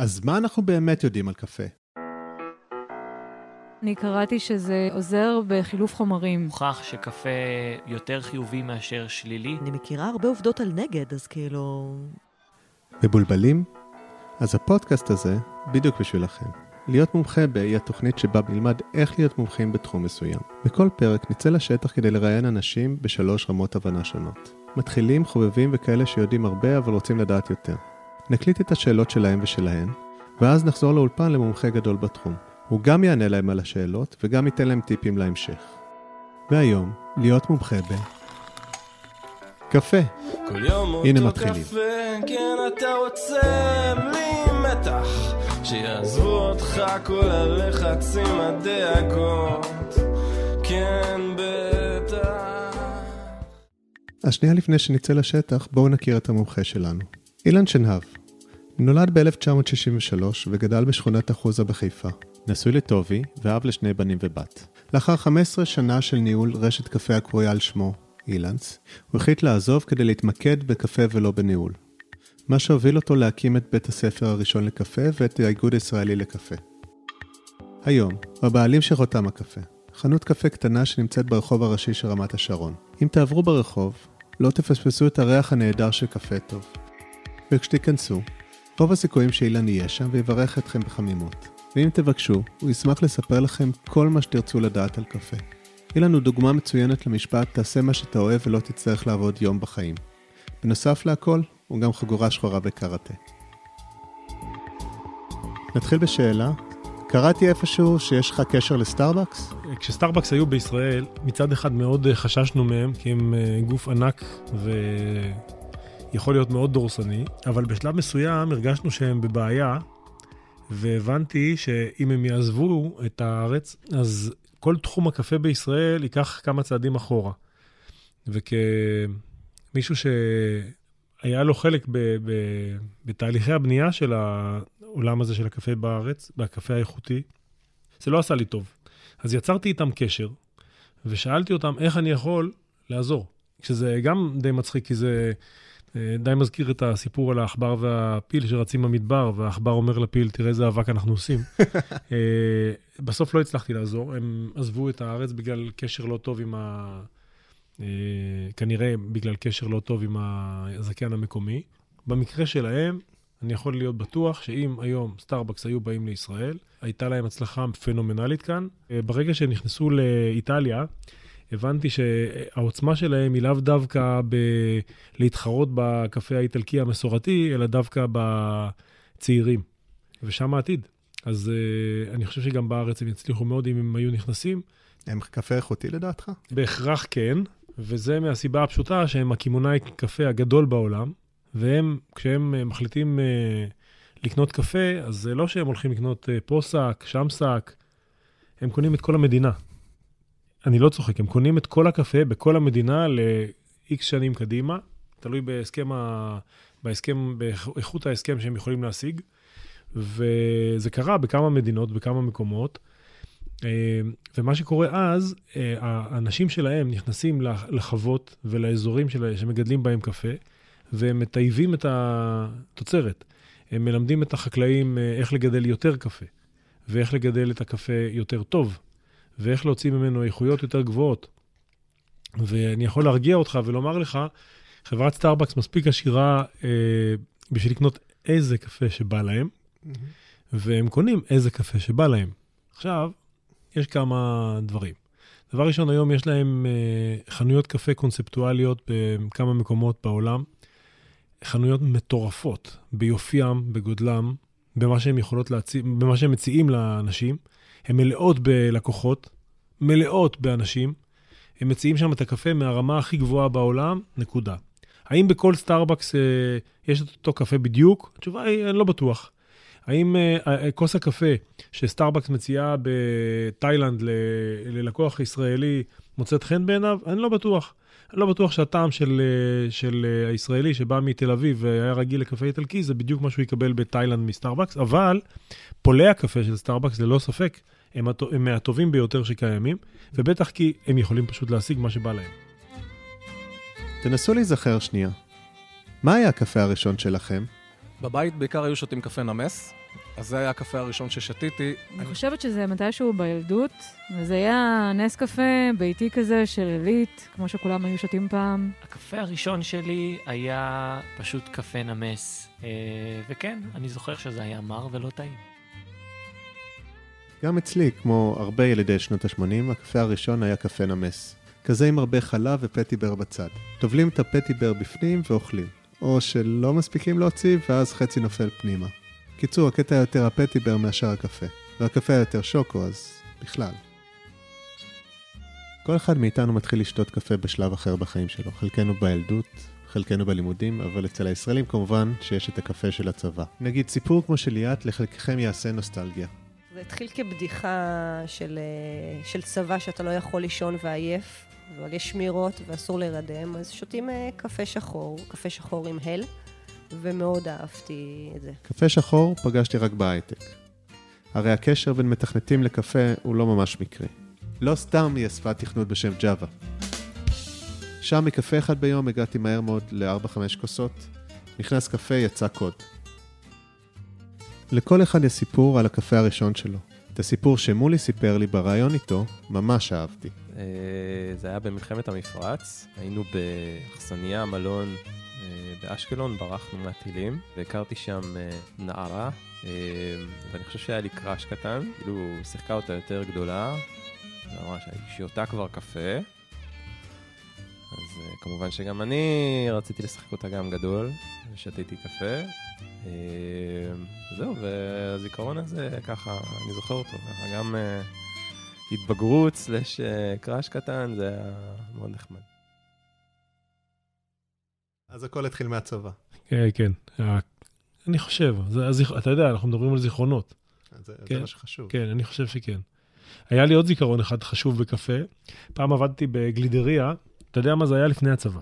אז מה אנחנו באמת יודעים על קפה? אני קראתי שזה עוזר בחילוף חומרים. הוכח שקפה יותר חיובי מאשר שלילי. אני מכירה הרבה עובדות על נגד, אז כאילו... מבולבלים? אז הפודקאסט הזה בדיוק בשבילכם. להיות מומחה ב היא התוכנית שבה נלמד איך להיות מומחים בתחום מסוים. בכל פרק נצא לשטח כדי לראיין אנשים בשלוש רמות הבנה שונות. מתחילים, חובבים וכאלה שיודעים הרבה אבל רוצים לדעת יותר. נקליט את השאלות שלהם ושלהן, ואז נחזור לאולפן למומחה גדול בתחום. הוא גם יענה להם על השאלות וגם ייתן להם טיפים להמשך. והיום, להיות מומחה ב... קפה. כל יום הנה מתחילים. קפה, כן אתה רוצה בלי מתח שיעזבו אותך כל הלחצים הדאגות כן בטח אז שנייה לפני שנצא לשטח, בואו נכיר את המומחה שלנו. אילן שנהב. נולד ב-1963 וגדל בשכונת אחוזה בחיפה. נשוי לטובי ואב לשני בנים ובת. לאחר 15 שנה של ניהול רשת קפה הקרויה על שמו, אילנס, הוא החליט לעזוב כדי להתמקד בקפה ולא בניהול. מה שהוביל אותו להקים את בית הספר הראשון לקפה ואת האיגוד הישראלי לקפה. היום, הוא הבעלים של חותם הקפה, חנות קפה קטנה שנמצאת ברחוב הראשי של רמת השרון. אם תעברו ברחוב, לא תפספסו את הריח הנהדר של קפה טוב. וכשתיכנסו, רוב הסיכויים שאילן יהיה שם ויברך אתכם בחמימות. ואם תבקשו, הוא ישמח לספר לכם כל מה שתרצו לדעת על קפה. אילן הוא דוגמה מצוינת למשפט תעשה מה שאתה אוהב ולא תצטרך לעבוד יום בחיים. בנוסף להכל, הוא גם חגורה שחורה בקראטה. נתחיל בשאלה, קראתי איפשהו שיש לך קשר לסטארבקס? כשסטארבקס היו בישראל, מצד אחד מאוד חששנו מהם, כי הם אה, גוף ענק ויכול להיות מאוד דורסני, אבל בשלב מסוים הרגשנו שהם בבעיה, והבנתי שאם הם יעזבו את הארץ, אז כל תחום הקפה בישראל ייקח כמה צעדים אחורה. וכמישהו שהיה לו חלק ב, ב, בתהליכי הבנייה של העולם הזה של הקפה בארץ, והקפה האיכותי, זה לא עשה לי טוב. אז יצרתי איתם קשר, ושאלתי אותם איך אני יכול לעזור. שזה גם די מצחיק, כי זה די מזכיר את הסיפור על העכבר והפיל שרצים במדבר, והעכבר אומר לפיל, תראה איזה אבק אנחנו עושים. אה, בסוף לא הצלחתי לעזור, הם עזבו את הארץ בגלל קשר לא טוב עם ה... אה, כנראה בגלל קשר לא טוב עם הזכיין המקומי. במקרה שלהם, אני יכול להיות בטוח שאם היום סטארבקס היו באים לישראל, הייתה להם הצלחה פנומנלית כאן. אה, ברגע שהם נכנסו לאיטליה, הבנתי שהעוצמה שלהם היא לאו דווקא בלהתחרות בקפה האיטלקי המסורתי, אלא דווקא בצעירים. ושם העתיד. אז אה, אני חושב שגם בארץ הם יצליחו מאוד אם הם היו נכנסים. הם קפה איכותי לדעתך? בהכרח כן, וזה מהסיבה הפשוטה שהם הקמעונאי קפה הגדול בעולם, והם, כשהם uh, מחליטים uh, לקנות קפה, אז זה לא שהם הולכים לקנות uh, פה שק, שם שק, הם קונים את כל המדינה. אני לא צוחק, הם קונים את כל הקפה בכל המדינה ל-X שנים קדימה, תלוי בהסכם, ה... בהסכם, באיכות ההסכם שהם יכולים להשיג. וזה קרה בכמה מדינות, בכמה מקומות. אה, ומה שקורה אז, אה, האנשים שלהם נכנסים לחוות ולאזורים של, שמגדלים בהם קפה, והם מטייבים את התוצרת. הם מלמדים את החקלאים אה, איך לגדל יותר קפה, ואיך לגדל את הקפה יותר טוב, ואיך להוציא ממנו איכויות יותר גבוהות. ואני יכול להרגיע אותך ולומר לך, חברת סטארבקס מספיק עשירה אה, בשביל לקנות איזה קפה שבא להם, והם קונים איזה קפה שבא להם. עכשיו, יש כמה דברים. דבר ראשון, היום יש להם אה, חנויות קפה קונספטואליות בכמה מקומות בעולם. חנויות מטורפות ביופיים, בגודלם, במה שהם יכולות להציע, במה שהם מציעים לאנשים. הן מלאות בלקוחות, מלאות באנשים. הם מציעים שם את הקפה מהרמה הכי גבוהה בעולם, נקודה. האם בכל סטארבקס אה, יש את אותו קפה בדיוק? התשובה היא, אני לא בטוח. האם אה, כוס הקפה שסטארבקס מציעה בתאילנד ל- ללקוח ישראלי מוצאת חן בעיניו? אני לא בטוח. לא בטוח שהטעם של, אה, של אה, הישראלי שבא מתל אביב והיה רגיל לקפה איטלקי, זה בדיוק מה שהוא יקבל בתאילנד מסטארבקס, אבל פולי הקפה של סטארבקס, ללא ספק, הם, הטוב, הם מהטובים ביותר שקיימים, ובטח כי הם יכולים פשוט להשיג מה שבא להם. תנסו להיזכר שנייה. מה היה הקפה הראשון שלכם? בבית בעיקר היו שותים קפה נמס, אז זה היה הקפה הראשון ששתיתי. אני חושבת שזה מתישהו בילדות, וזה היה נס קפה ביתי כזה של עילית, כמו שכולם היו שותים פעם. הקפה הראשון שלי היה פשוט קפה נמס, אה, וכן, אני זוכר שזה היה מר ולא טעים. גם אצלי, כמו הרבה ילידי שנות ה-80, הקפה הראשון היה קפה נמס. כזה עם הרבה חלב ופטיבר בצד. טובלים את הפטיבר בפנים ואוכלים. או שלא מספיקים להוציא, ואז חצי נופל פנימה. קיצור, הקטע יותר הפטיבר מאשר הקפה. והקפה יותר שוקו, אז בכלל. כל אחד מאיתנו מתחיל לשתות קפה בשלב אחר בחיים שלו. חלקנו בילדות, חלקנו בלימודים, אבל אצל הישראלים כמובן שיש את הקפה של הצבא. נגיד סיפור כמו של ליאת, לחלקכם יעשה נוסטלגיה. זה התחיל כבדיחה של, אה, של צבא שאתה לא יכול לישון ועייף, אבל יש שמירות ואסור להירדם, אז שותים אה, קפה שחור, קפה שחור עם הל, ומאוד אהבתי את זה. קפה שחור פגשתי רק בהייטק. הרי הקשר בין מתכנתים לקפה הוא לא ממש מקרי. לא סתם היא אספה תכנות בשם ג'אווה. שם מקפה אחד ביום הגעתי מהר מאוד ל-4-5 כוסות. נכנס קפה, יצא קוד. לכל אחד יש סיפור על הקפה הראשון שלו. את הסיפור שמולי סיפר לי בריאיון איתו, ממש אהבתי. אה, זה היה במלחמת המפרץ, היינו באכסניה, מלון באשקלון, ברחנו מהטילים, והכרתי שם אה, נערה, ואני חושב שהיה לי קראש קטן, כאילו שיחקה אותה יותר גדולה, ממש שיותה כבר קפה, אז כמובן שגם אני רציתי לשחק אותה גם גדול, ושתיתי קפה. זהו, והזיכרון הזה, ככה, אני זוכר אותו, גם התבגרות סלש קראש קטן, זה היה מאוד נחמד. אז הכל התחיל מהצבא. כן, כן. אני חושב, זה, הזיכ... אתה יודע, אנחנו מדברים על זיכרונות. זה, כן, זה מה שחשוב. כן, אני חושב שכן. היה לי עוד זיכרון אחד חשוב בקפה. פעם עבדתי בגלידריה, אתה יודע מה זה היה לפני הצבא.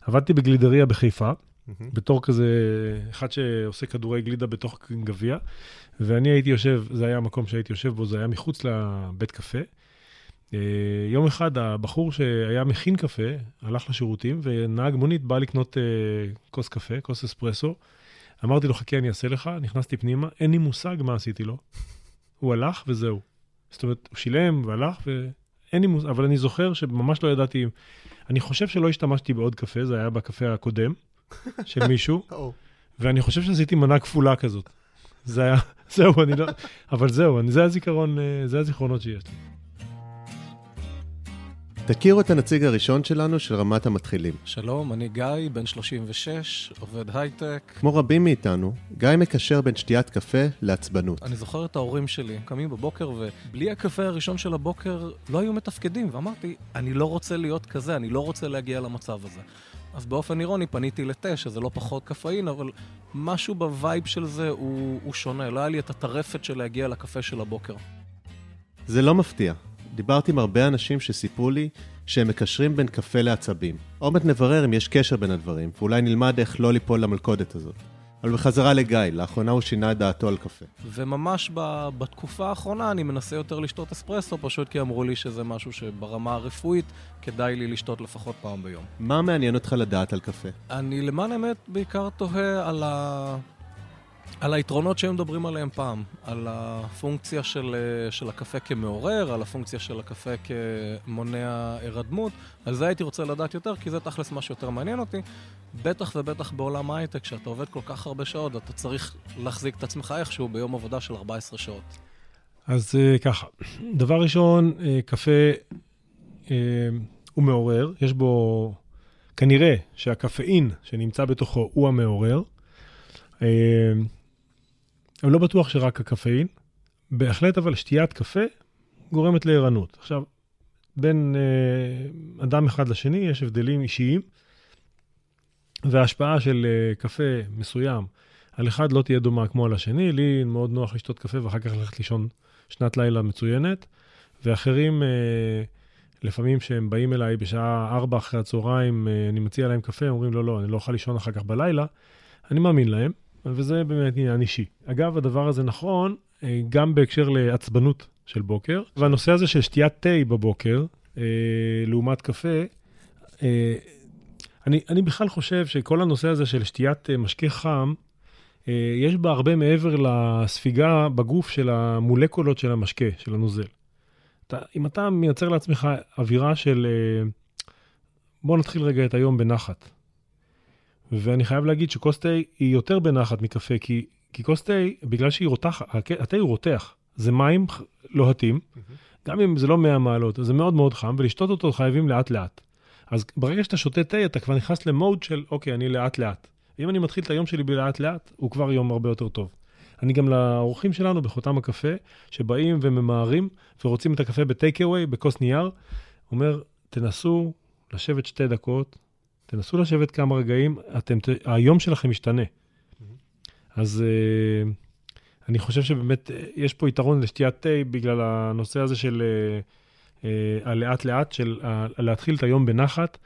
עבדתי בגלידריה בחיפה, mm-hmm. בתור כזה, אחד שעושה כדורי גלידה בתוך גביע, ואני הייתי יושב, זה היה המקום שהייתי יושב בו, זה היה מחוץ לבית קפה. אה, יום אחד הבחור שהיה מכין קפה, הלך לשירותים, ונהג מונית בא לקנות אה, כוס קפה, כוס אספרסו. אמרתי לו, חכה, אני אעשה לך, נכנסתי פנימה, אין לי מושג מה עשיתי לו. הוא הלך וזהו. זאת אומרת, הוא שילם והלך, ואין לי מושג, אבל אני זוכר שממש לא ידעתי, אני חושב שלא השתמשתי בעוד קפה, זה היה בקפה הקודם של מישהו, ואני חושב שעשיתי מנה כפולה כזאת. זה היה, זהו, אני לא, אבל זהו, אני, זה הזיכרון, אה, זה הזיכרונות שיש לי. תכירו את הנציג הראשון שלנו של רמת המתחילים. שלום, אני גיא, בן 36, עובד הייטק. כמו רבים מאיתנו, גיא מקשר בין שתיית קפה לעצבנות. אני זוכר את ההורים שלי קמים בבוקר, ובלי הקפה הראשון של הבוקר לא היו מתפקדים, ואמרתי, אני לא רוצה להיות כזה, אני לא רוצה להגיע למצב הזה. אז באופן אירוני פניתי לתה, שזה לא פחות קפאין, אבל משהו ב vibe של זה הוא, הוא שונה. לא היה לי את הטרפת של להגיע לקפה של הבוקר. זה לא מפתיע. דיברתי עם הרבה אנשים שסיפרו לי שהם מקשרים בין קפה לעצבים. עוד מעט נברר אם יש קשר בין הדברים, ואולי נלמד איך לא ליפול למלכודת הזאת. אבל בחזרה לגיא, לאחרונה הוא שינה את דעתו על קפה. וממש ב- בתקופה האחרונה אני מנסה יותר לשתות אספרסו, פשוט כי אמרו לי שזה משהו שברמה הרפואית כדאי לי לשתות לפחות פעם ביום. מה מעניין אותך לדעת על קפה? אני למען האמת בעיקר תוהה על ה... על היתרונות שהם מדברים עליהם פעם, על הפונקציה של, של הקפה כמעורר, על הפונקציה של הקפה כמונע הירדמות, על זה הייתי רוצה לדעת יותר, כי זה תכלס מה שיותר מעניין אותי. בטח ובטח בעולם ההייטק, כשאתה עובד כל כך הרבה שעות, אתה צריך להחזיק את עצמך איכשהו ביום עבודה של 14 שעות. אז אה, ככה, דבר ראשון, אה, קפה אה, הוא מעורר, יש בו, כנראה שהקפאין שנמצא בתוכו הוא המעורר. אני לא בטוח שרק הקפאין, בהחלט אבל שתיית קפה גורמת לערנות. עכשיו, בין אה, אדם אחד לשני יש הבדלים אישיים, וההשפעה של אה, קפה מסוים על אחד לא תהיה דומה כמו על השני. לי מאוד נוח לשתות קפה ואחר כך ללכת לישון שנת לילה מצוינת, ואחרים, אה, לפעמים כשהם באים אליי בשעה 4 אחרי הצהריים, אה, אני מציע להם קפה, אומרים לא, לא, אני לא אוכל לישון אחר כך בלילה. אני מאמין להם, וזה באמת עניין אישי. אגב, הדבר הזה נכון אה, גם בהקשר לעצבנות של בוקר, והנושא הזה של שתיית תה בבוקר, אה, לעומת קפה, אה, אני, אני בכלל חושב שכל הנושא הזה של שתיית משקה חם, יש בה הרבה מעבר לספיגה בגוף של המולקולות של המשקה, של הנוזל. אתה, אם אתה מייצר לעצמך אווירה של... בוא נתחיל רגע את היום בנחת. ואני חייב להגיד שכוס תה היא יותר בנחת מקפה, כי, כי כוס תה, בגלל שהיא רותחת, התה הוא רותח. זה מים לוהטים, mm-hmm. גם אם זה לא 100 מעלות, זה מאוד מאוד חם, ולשתות אותו חייבים לאט-לאט. אז ברגע שאתה שותה תה, אתה כבר נכנס למוד של, אוקיי, אני לאט-לאט. אם אני מתחיל את היום שלי בלאט-לאט, הוא כבר יום הרבה יותר טוב. אני גם לאורחים שלנו בחותם הקפה, שבאים וממהרים ורוצים את הקפה בטייק אווי, בכוס נייר, אומר, תנסו לשבת שתי דקות, תנסו לשבת כמה רגעים, אתם, היום שלכם משתנה. אז uh, אני חושב שבאמת uh, יש פה יתרון לשתיית תה בגלל הנושא הזה של uh, uh, הלאט-לאט, של להתחיל את היום בנחת.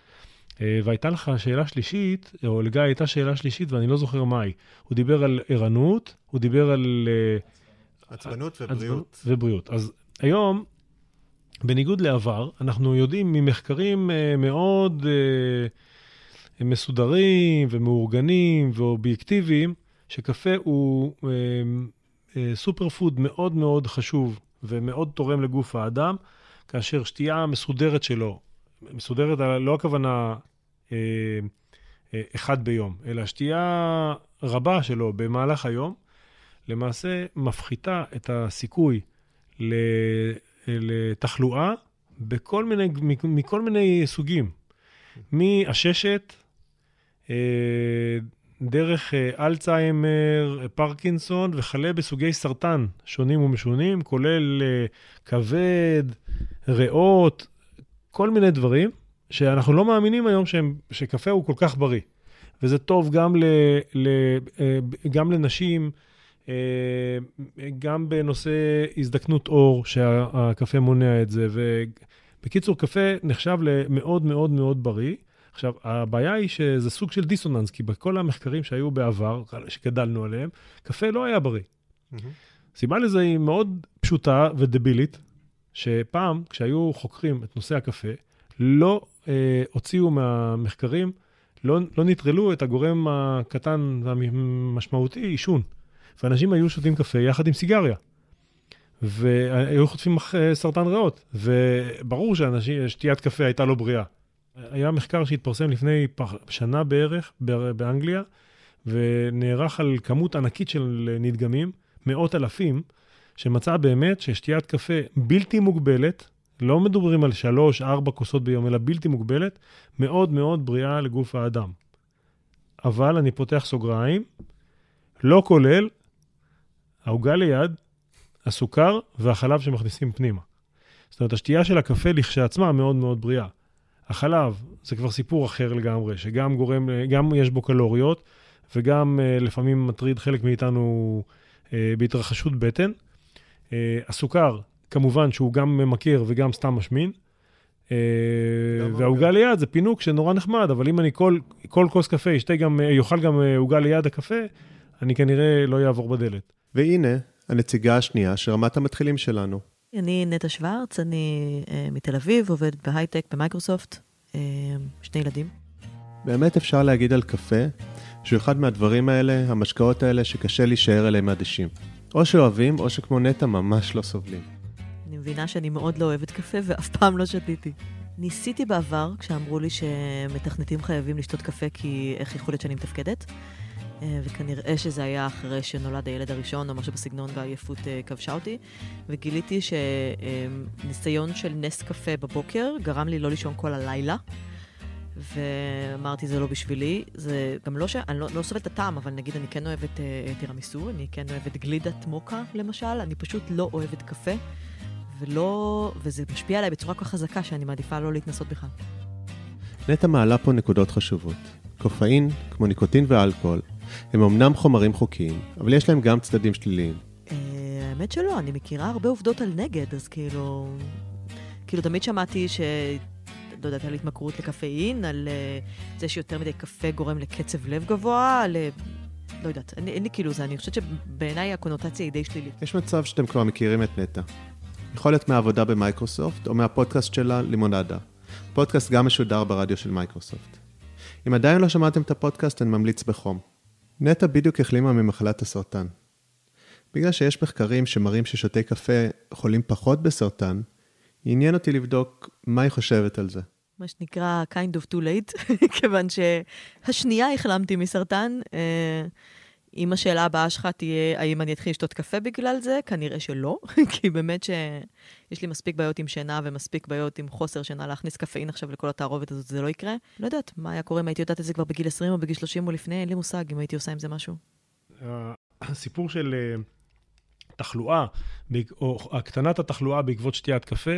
והייתה לך שאלה שלישית, או לגיא הייתה שאלה שלישית ואני לא זוכר מהי. הוא דיבר על ערנות, הוא דיבר על... עצבנות ובריאות. ובריאות. אז היום, בניגוד לעבר, אנחנו יודעים ממחקרים מאוד... Uh, מסודרים ומאורגנים ואובייקטיביים, שקפה הוא אה, אה, סופר פוד מאוד מאוד חשוב ומאוד תורם לגוף האדם, כאשר שתייה מסודרת שלו, מסודרת לא הכוונה אה, אה, אחד ביום, אלא שתייה רבה שלו במהלך היום, למעשה מפחיתה את הסיכוי לתחלואה בכל מיני, מכל מיני סוגים. מעששת, אה, דרך אה, אלצהיימר, פרקינסון וכלה בסוגי סרטן שונים ומשונים, כולל אה, כבד, ריאות, כל מיני דברים שאנחנו לא מאמינים היום שהם, שקפה הוא כל כך בריא. וזה טוב גם, ל, ל, גם לנשים, גם בנושא הזדקנות עור, שהקפה מונע את זה. ובקיצור, קפה נחשב למאוד מאוד מאוד בריא. עכשיו, הבעיה היא שזה סוג של דיסוננס, כי בכל המחקרים שהיו בעבר, שגדלנו עליהם, קפה לא היה בריא. Mm-hmm. סיבה לזה היא מאוד פשוטה ודבילית, שפעם, כשהיו חוקרים את נושא הקפה, לא אה, הוציאו מהמחקרים, לא, לא נטרלו את הגורם הקטן והמשמעותי, עישון. ואנשים היו שותים קפה יחד עם סיגריה. והיו חוטפים סרטן ריאות, וברור ששתיית קפה הייתה לא בריאה. היה מחקר שהתפרסם לפני שנה בערך באנגליה, ונערך על כמות ענקית של נדגמים, מאות אלפים, שמצא באמת ששתיית קפה בלתי מוגבלת, לא מדברים על שלוש, ארבע כוסות ביום, אלא בלתי מוגבלת, מאוד מאוד בריאה לגוף האדם. אבל אני פותח סוגריים, לא כולל העוגה ליד, הסוכר והחלב שמכניסים פנימה. זאת אומרת, השתייה של הקפה לכשעצמה מאוד מאוד בריאה. החלב זה כבר סיפור אחר לגמרי, שגם גורם, גם יש בו קלוריות, וגם uh, לפעמים מטריד חלק מאיתנו uh, בהתרחשות בטן. Uh, הסוכר, כמובן שהוא גם ממכר וגם סתם משמין. והעוגה ליד זה פינוק שנורא נחמד, אבל אם אני כל, כל כוס קפה אשתה גם, יאכל גם עוגה ליד הקפה, אני כנראה לא אעבור בדלת. והנה, הנציגה השנייה של רמת המתחילים שלנו. אני נטע שוורץ, אני uh, מתל אביב, עובדת בהייטק במייקרוסופט, uh, שני ילדים. באמת אפשר להגיד על קפה שהוא אחד מהדברים האלה, המשקאות האלה, שקשה להישאר אליהם אדישים. או שאוהבים, או שכמו נטע ממש לא סובלים. אני מבינה שאני מאוד לא אוהבת קפה ואף פעם לא שתיתי. ניסיתי בעבר, כשאמרו לי שמתכנתים חייבים לשתות קפה כי איך יכול להיות שאני מתפקדת. אה, וכנראה שזה היה אחרי שנולד הילד הראשון או משהו בסגנון והעייפות אה, כבשה אותי, וגיליתי שניסיון של נס קפה בבוקר גרם לי לא לישון כל הלילה. ואמרתי, זה לא בשבילי. זה גם לא ש... אני לא, לא סובלת את הטעם, אבל נגיד אני כן אוהבת אה, טירמיסו, אני כן אוהבת גלידת מוקה, למשל, אני פשוט לא אוהבת קפה, ולא... וזה משפיע עליי בצורה כל כך חזקה שאני מעדיפה לא להתנסות בכלל. נטע מעלה פה נקודות חשובות. קופאין, כמו ניקוטין ואלכוהול, הם אמנם חומרים חוקיים, אבל יש להם גם צדדים שליליים. אה, האמת שלא, אני מכירה הרבה עובדות על נגד, אז כאילו... כאילו, תמיד שמעתי ש... לא יודעת, על התמכרות לקפאין, על אה, זה שיותר מדי קפה גורם לקצב לב גבוה, ל... לא יודעת, אין, אין לי כאילו זה, אני חושבת שבעיניי הקונוטציה היא די שלילית. יש מצב שאתם כבר מכירים את נטע. יכול להיות מהעבודה במייקרוסופט, או מהפודקאסט שלה, לימונדה. פודקאסט גם משודר ברדיו של מייקרוסופט. אם עדיין לא שמעתם את הפודקאסט, אני ממליץ בחום. נטע בדיוק החלימה ממחלת הסרטן. בגלל שיש מחקרים שמראים ששותי קפה חולים פחות בסרטן, עניין אותי לבדוק מה היא חושבת על זה. מה שנקרא kind of too late, כיוון שהשנייה החלמתי מסרטן. אה, אם השאלה הבאה שלך תהיה, האם אני אתחיל לשתות קפה בגלל זה? כנראה שלא, כי באמת שיש לי מספיק בעיות עם שינה ומספיק בעיות עם חוסר שינה להכניס קפאין עכשיו לכל התערובת הזאת, זה לא יקרה. לא יודעת, מה היה קורה אם הייתי יודעת את זה כבר בגיל 20 או בגיל 30 או לפני, אין לי מושג אם הייתי עושה עם זה משהו. הסיפור של אה, תחלואה, או הקטנת התחלואה בעקבות שתיית קפה,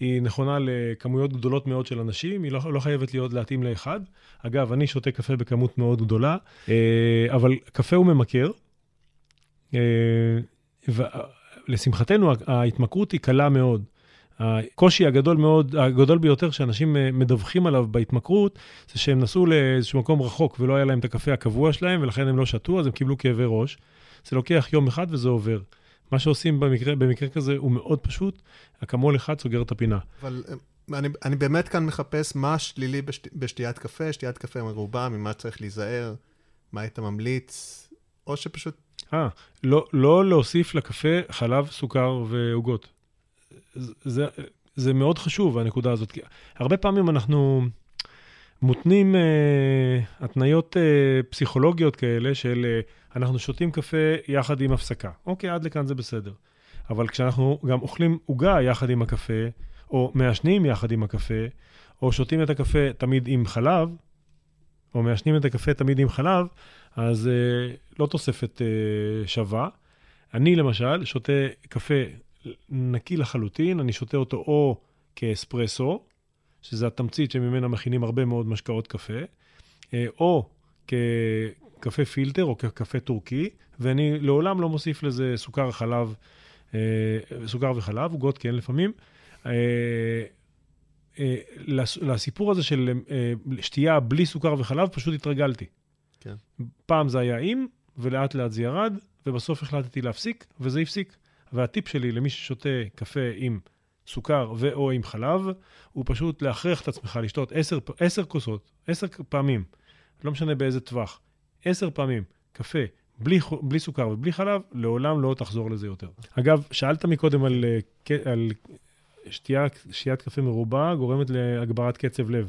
היא נכונה לכמויות גדולות מאוד של אנשים, היא לא, לא חייבת להיות להתאים לאחד. אגב, אני שותה קפה בכמות מאוד גדולה, אה, אבל קפה הוא ממכר. אה, ולשמחתנו, ההתמכרות היא קלה מאוד. הקושי הגדול מאוד, הגדול ביותר שאנשים אה, מדווחים עליו בהתמכרות, זה שהם נסעו לאיזשהו מקום רחוק ולא היה להם את הקפה הקבוע שלהם, ולכן הם לא שתו, אז הם קיבלו כאבי ראש. זה לוקח יום אחד וזה עובר. מה שעושים במקרה, במקרה כזה הוא מאוד פשוט, אקמול אחד סוגר את הפינה. אבל אה, אני, אני באמת כאן מחפש מה שלילי בשת, בשתיית קפה, שתיית קפה מרובה, ממה צריך להיזהר, מה היית ממליץ, או שפשוט... אה, לא, לא להוסיף לקפה חלב, סוכר ועוגות. זה, זה מאוד חשוב, הנקודה הזאת. כי הרבה פעמים אנחנו מותנים אה, התניות אה, פסיכולוגיות כאלה של... אה, אנחנו שותים קפה יחד עם הפסקה. אוקיי, עד לכאן זה בסדר. אבל כשאנחנו גם אוכלים עוגה יחד עם הקפה, או מעשנים יחד עם הקפה, או שותים את הקפה תמיד עם חלב, או מעשנים את הקפה תמיד עם חלב, אז אה, לא תוספת אה, שווה. אני למשל שותה קפה נקי לחלוטין, אני שותה אותו או כאספרסו, שזה התמצית שממנה מכינים הרבה מאוד משקאות קפה, אה, או קפה פילטר או קפה טורקי, ואני לעולם לא מוסיף לזה סוכר חלב, אה, סוכר וחלב, עוגות כן לפעמים. אה, אה, לסיפור הזה של שתייה בלי סוכר וחלב, פשוט התרגלתי. כן. פעם זה היה עם, ולאט לאט זה ירד, ובסוף החלטתי להפסיק, וזה הפסיק. והטיפ שלי למי ששותה קפה עם סוכר ו/או עם חלב, הוא פשוט להכריח את עצמך לשתות עשר כוסות, עשר פעמים, לא משנה באיזה טווח, עשר פעמים קפה בלי, בלי סוכר ובלי חלב, לעולם לא תחזור לזה יותר. אגב, שאלת מקודם על, אה, על שתייה, שתיית קפה מרובה גורמת להגברת קצב לב.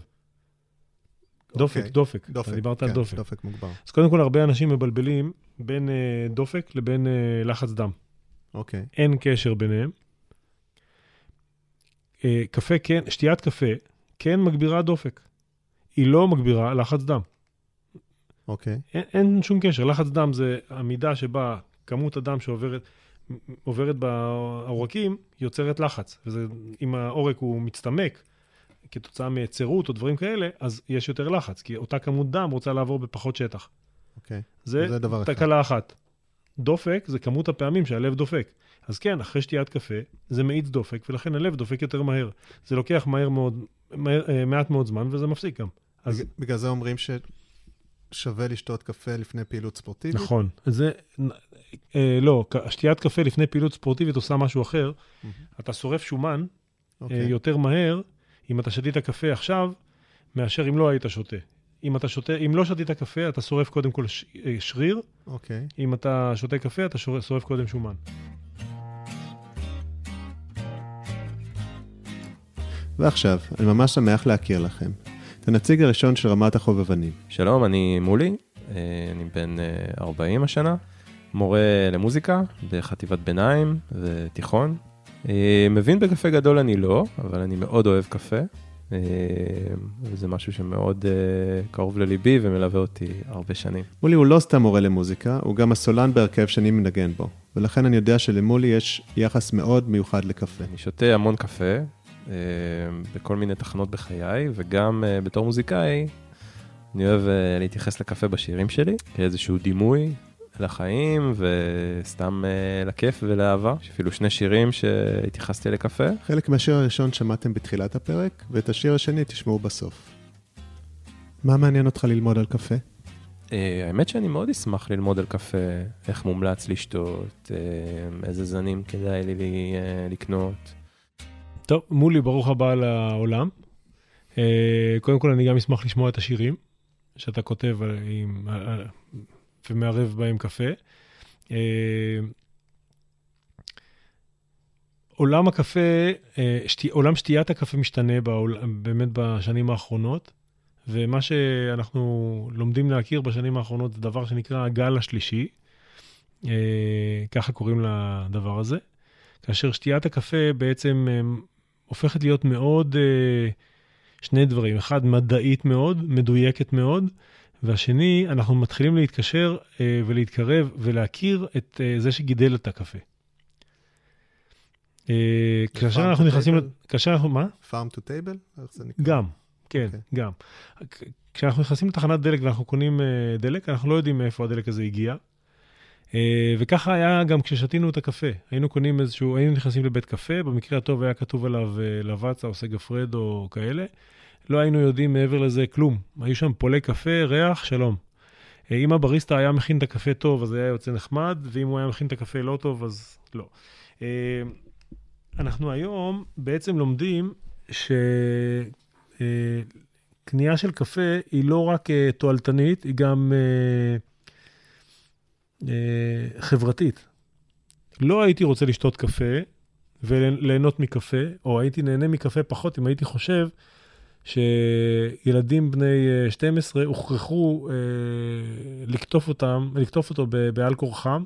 דופק, okay. אוקיי. דופק. דופק, דיברת כן, על דופק. דופק מוגבר. אז קודם כל, הרבה אנשים מבלבלים בין uh, דופק לבין uh, לחץ דם. אוקיי. Okay. אין קשר ביניהם. Uh, קפה כן, שתיית קפה כן מגבירה דופק. היא לא מגבירה לחץ דם. אוקיי. אין, אין שום קשר. לחץ דם זה המידה שבה כמות הדם שעוברת עוברת בעורקים, יוצרת לחץ. ואם העורק הוא מצטמק כתוצאה מהיצרות או דברים כאלה, אז יש יותר לחץ, כי אותה כמות דם רוצה לעבור בפחות שטח. אוקיי. זה, זה דבר תקלה אחד. אחת. דופק זה כמות הפעמים שהלב דופק. אז כן, אחרי שתיית קפה, זה מאיץ דופק, ולכן הלב דופק יותר מהר. זה לוקח מהר מאוד, מהר, אה, מעט מאוד זמן, וזה מפסיק גם. אז... בגלל זה אומרים ש... שווה לשתות קפה לפני פעילות ספורטיבית? נכון. זה, אה, לא, שתיית קפה לפני פעילות ספורטיבית עושה משהו אחר. Mm-hmm. אתה שורף שומן okay. אה, אוקיי. יותר מהר אם אתה שתית קפה עכשיו, מאשר אם לא היית שותה. אם אתה שותה, אם לא שתית קפה, אתה שורף קודם כל ש, אה, שריר. אוקיי. אם אתה שותה קפה, אתה שורף קודם שומן. ועכשיו, אני ממש שמח להכיר לכם. את הנציג הראשון של רמת החובבנים. שלום, אני מולי, אה, אני בן 40 אה, השנה, מורה למוזיקה בחטיבת ביניים ותיכון. אה, מבין בקפה גדול אני לא, אבל אני מאוד אוהב קפה. וזה משהו שמאוד קרוב לליבי ומלווה אותי הרבה שנים. מולי הוא לא סתם מורה למוזיקה, הוא גם הסולן בהרכב שאני מנגן בו. ולכן אני יודע שלמולי יש יחס מאוד מיוחד לקפה. אני שותה המון קפה, בכל מיני תחנות בחיי, וגם אה, בתור מוזיקאי, אני אוהב אה, להתייחס לקפה בשירים שלי, כאיזשהו דימוי לחיים, וסתם לכיף ולאהבה. יש אפילו שני שירים שהתייחסתי לקפה. חלק מהשיר הראשון שמעתם בתחילת הפרק, ואת השיר השני תשמעו בסוף. מה מעניין אותך ללמוד על קפה? האמת שאני מאוד אשמח ללמוד על קפה, איך מומלץ לשתות, איזה זנים כדאי לי לקנות. טוב, מולי, ברוך הבא לעולם. אה, קודם כל, אני גם אשמח לשמוע את השירים שאתה כותב עם, ומערב בהם קפה. אה, עולם הקפה, אה, שתי, עולם שתיית הקפה משתנה בעול, באמת בשנים האחרונות, ומה שאנחנו לומדים להכיר בשנים האחרונות זה דבר שנקרא הגל השלישי, אה, ככה קוראים לדבר הזה, כאשר שתיית הקפה בעצם אה, הופכת להיות מאוד, אה, שני דברים, אחד, מדעית מאוד, מדויקת מאוד, והשני, אנחנו מתחילים להתקשר אה, ולהתקרב ולהכיר את אה, זה שגידל את הקפה. אה, כאשר אנחנו נכנסים, כאשר אנחנו, מה? farm to table? איך זה נקרא? גם, כן, אוקיי. גם. כשאנחנו נכנסים לתחנת דלק ואנחנו קונים אה, דלק, אנחנו לא יודעים מאיפה הדלק הזה הגיע. אה, וככה היה גם כששתינו את הקפה. היינו קונים איזשהו, היינו נכנסים לבית קפה, במקרה הטוב היה כתוב עליו אה, לבצה או סגפרד או כאלה. לא היינו יודעים מעבר לזה כלום. היו שם פולי קפה, ריח, שלום. אה, אם הבריסטה היה מכין את הקפה טוב, אז היה יוצא נחמד, ואם הוא היה מכין את הקפה לא טוב, אז לא. אנחנו היום בעצם לומדים שקנייה של קפה היא לא רק תועלתנית, היא גם חברתית. לא הייתי רוצה לשתות קפה וליהנות מקפה, או הייתי נהנה מקפה פחות אם הייתי חושב שילדים בני אה, 12 הוכרחו אה, לקטוף אותם, לקטוף אותו בעל כורחם,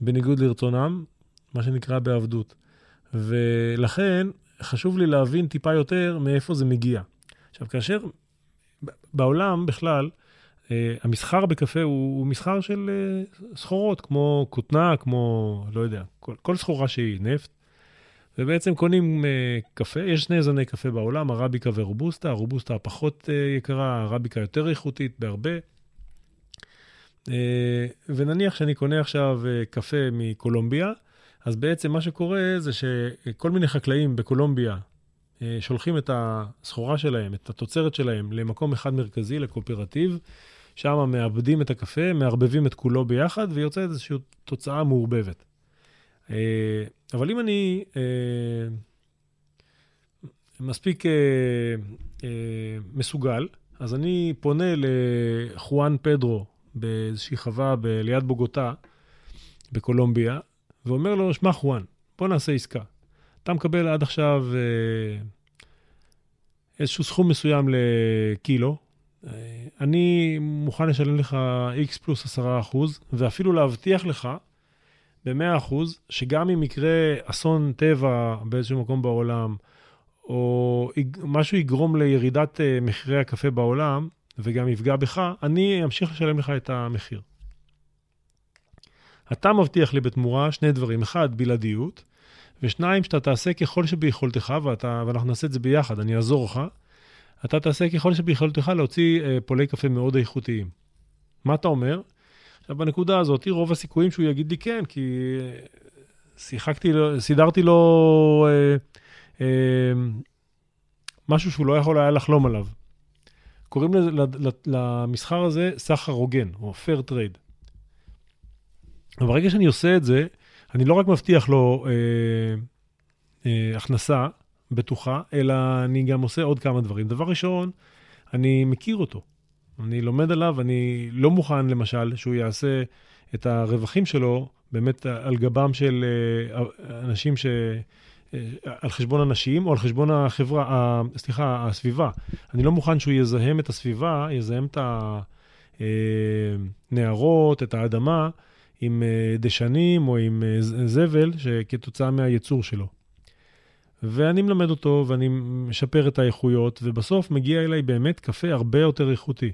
בניגוד לרצונם, מה שנקרא בעבדות. ולכן חשוב לי להבין טיפה יותר מאיפה זה מגיע. עכשיו, כאשר בעולם בכלל, אה, המסחר בקפה הוא, הוא מסחר של אה, סחורות, כמו כותנה, כמו, לא יודע, כל, כל סחורה שהיא, נפט. ובעצם קונים אה, קפה, יש שני זני קפה בעולם, ערביקה ורובוסטה, הרובוסטה הפחות אה, יקרה, הערביקה יותר איכותית בהרבה. אה, ונניח שאני קונה עכשיו אה, קפה מקולומביה, אז בעצם מה שקורה זה שכל מיני חקלאים בקולומביה אה, שולחים את הסחורה שלהם, את התוצרת שלהם, למקום אחד מרכזי, לקואופרטיב, שם מעבדים את הקפה, מערבבים את כולו ביחד, ויוצאת איזושהי תוצאה מעורבבת. אה, אבל אם אני אה, מספיק אה, מסוגל, אז אני פונה לחואן פדרו באיזושהי חווה ליד בוגוטה, בקולומביה, ואומר לו, שמע חואן, בוא נעשה עסקה. אתה מקבל עד עכשיו איזשהו סכום מסוים לקילו, אני מוכן לשלם לך X פלוס 10 אחוז, ואפילו להבטיח לך ב-100 אחוז, שגם אם יקרה אסון טבע באיזשהו מקום בעולם, או משהו יגרום לירידת אה, מחירי הקפה בעולם, וגם יפגע בך, אני אמשיך לשלם לך את המחיר. אתה מבטיח לי בתמורה שני דברים. אחד, בלעדיות, ושניים, שאתה תעשה ככל שביכולתך, ואתה, ואנחנו נעשה את זה ביחד, אני אעזור לך, אתה תעשה ככל שביכולתך להוציא אה, פולי קפה מאוד איכותיים. מה אתה אומר? עכשיו, בנקודה הזאת, רוב הסיכויים שהוא יגיד לי כן, כי אה, שיחקתי, סידרתי לו אה, אה, משהו שהוא לא יכול היה לחלום עליו. קוראים למסחר הזה סחר הוגן, או fair trade. וברגע שאני עושה את זה, אני לא רק מבטיח לו אה, אה, הכנסה בטוחה, אלא אני גם עושה עוד כמה דברים. דבר ראשון, אני מכיר אותו. אני לומד עליו, אני לא מוכן, למשל, שהוא יעשה את הרווחים שלו באמת על גבם של אה, אנשים ש... אה, על חשבון אנשים או על חשבון החברה, ה- סליחה, הסביבה. אני לא מוכן שהוא יזהם את הסביבה, יזהם את הנהרות, את האדמה, עם אה, דשנים או עם אה, זבל שכתוצאה מהייצור שלו. ואני מלמד אותו ואני משפר את האיכויות, ובסוף מגיע אליי באמת קפה הרבה יותר איכותי.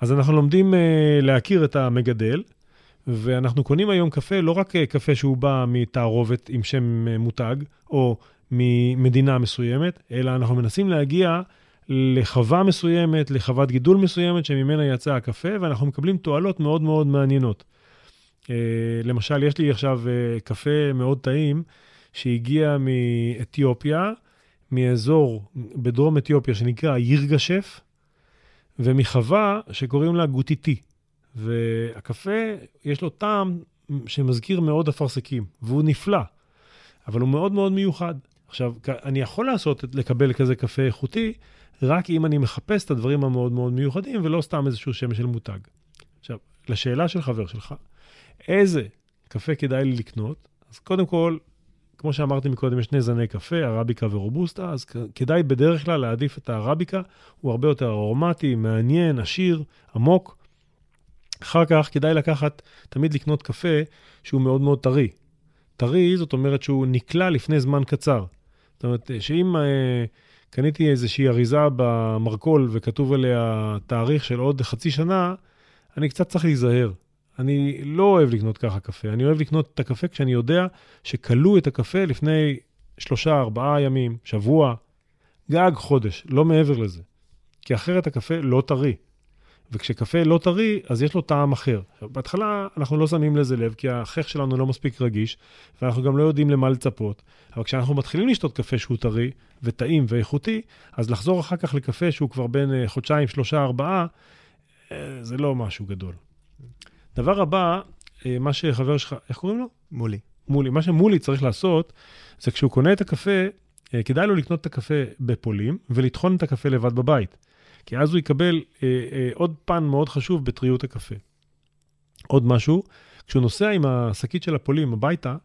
אז אנחנו לומדים אה, להכיר את המגדל, ואנחנו קונים היום קפה, לא רק אה, קפה שהוא בא מתערובת עם שם אה, מותג, או ממדינה מסוימת, אלא אנחנו מנסים להגיע לחווה מסוימת, לחוות גידול מסוימת שממנה יצא הקפה, ואנחנו מקבלים תועלות מאוד מאוד מעניינות. אה, למשל, יש לי עכשיו אה, קפה מאוד טעים, שהגיע מאתיופיה, מאזור בדרום אתיופיה שנקרא ירגשף, ומחווה שקוראים לה גוטיטי. והקפה, יש לו טעם שמזכיר מאוד אפרסקים, והוא נפלא, אבל הוא מאוד מאוד מיוחד. עכשיו, אני יכול לעשות, לקבל כזה קפה איכותי, רק אם אני מחפש את הדברים המאוד מאוד מיוחדים, ולא סתם איזשהו שם של מותג. עכשיו, לשאלה של חבר שלך, איזה קפה כדאי לי לקנות, אז קודם כל, כמו שאמרתי מקודם, יש שני זני קפה, ערביקה ורובוסטה, אז כדאי בדרך כלל להעדיף את הערביקה, הוא הרבה יותר ארומטי, מעניין, עשיר, עמוק. אחר כך כדאי לקחת, תמיד לקנות קפה שהוא מאוד מאוד טרי. טרי, זאת אומרת שהוא נקלה לפני זמן קצר. זאת אומרת, שאם אה, קניתי איזושהי אריזה במרכול וכתוב עליה תאריך של עוד חצי שנה, אני קצת צריך להיזהר. אני לא אוהב לקנות ככה קפה, אני אוהב לקנות את הקפה כשאני יודע שקלו את הקפה לפני שלושה, ארבעה ימים, שבוע, גג חודש, לא מעבר לזה. כי אחרת הקפה לא טרי. וכשקפה לא טרי, אז יש לו טעם אחר. בהתחלה אנחנו לא שמים לזה לב, כי החייך שלנו לא מספיק רגיש, ואנחנו גם לא יודעים למה לצפות. אבל כשאנחנו מתחילים לשתות קפה שהוא טרי, וטעים ואיכותי, אז לחזור אחר כך לקפה שהוא כבר בין אה, חודשיים, שלושה, ארבעה, אה, זה לא משהו גדול. דבר הבא, אה, מה שחבר שלך, איך קוראים לו? מולי. מולי. מה שמולי צריך לעשות, זה כשהוא קונה את הקפה, אה, כדאי לו לקנות את הקפה בפולים ולטחון את הקפה לבד בבית. כי אז הוא יקבל אה, אה, עוד פן מאוד חשוב בטריות הקפה. עוד משהו, כשהוא נוסע עם השקית של הפולים הביתה,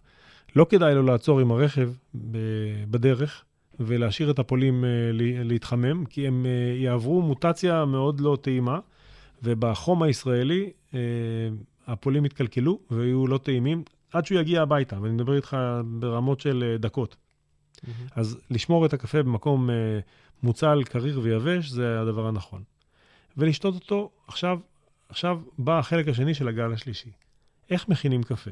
לא כדאי לו לעצור עם הרכב בדרך ולהשאיר את הפולים אה, להתחמם, כי הם אה, יעברו מוטציה מאוד לא טעימה, ובחום הישראלי הפולים יתקלקלו ויהיו לא טעימים עד שהוא יגיע הביתה, ואני מדבר איתך ברמות של אה, דקות. אז לשמור את הקפה במקום אה, מוצל, קריר ויבש, זה הדבר הנכון. ולשתות אותו, עכשיו, עכשיו בא החלק השני של הגל השלישי. איך מכינים קפה?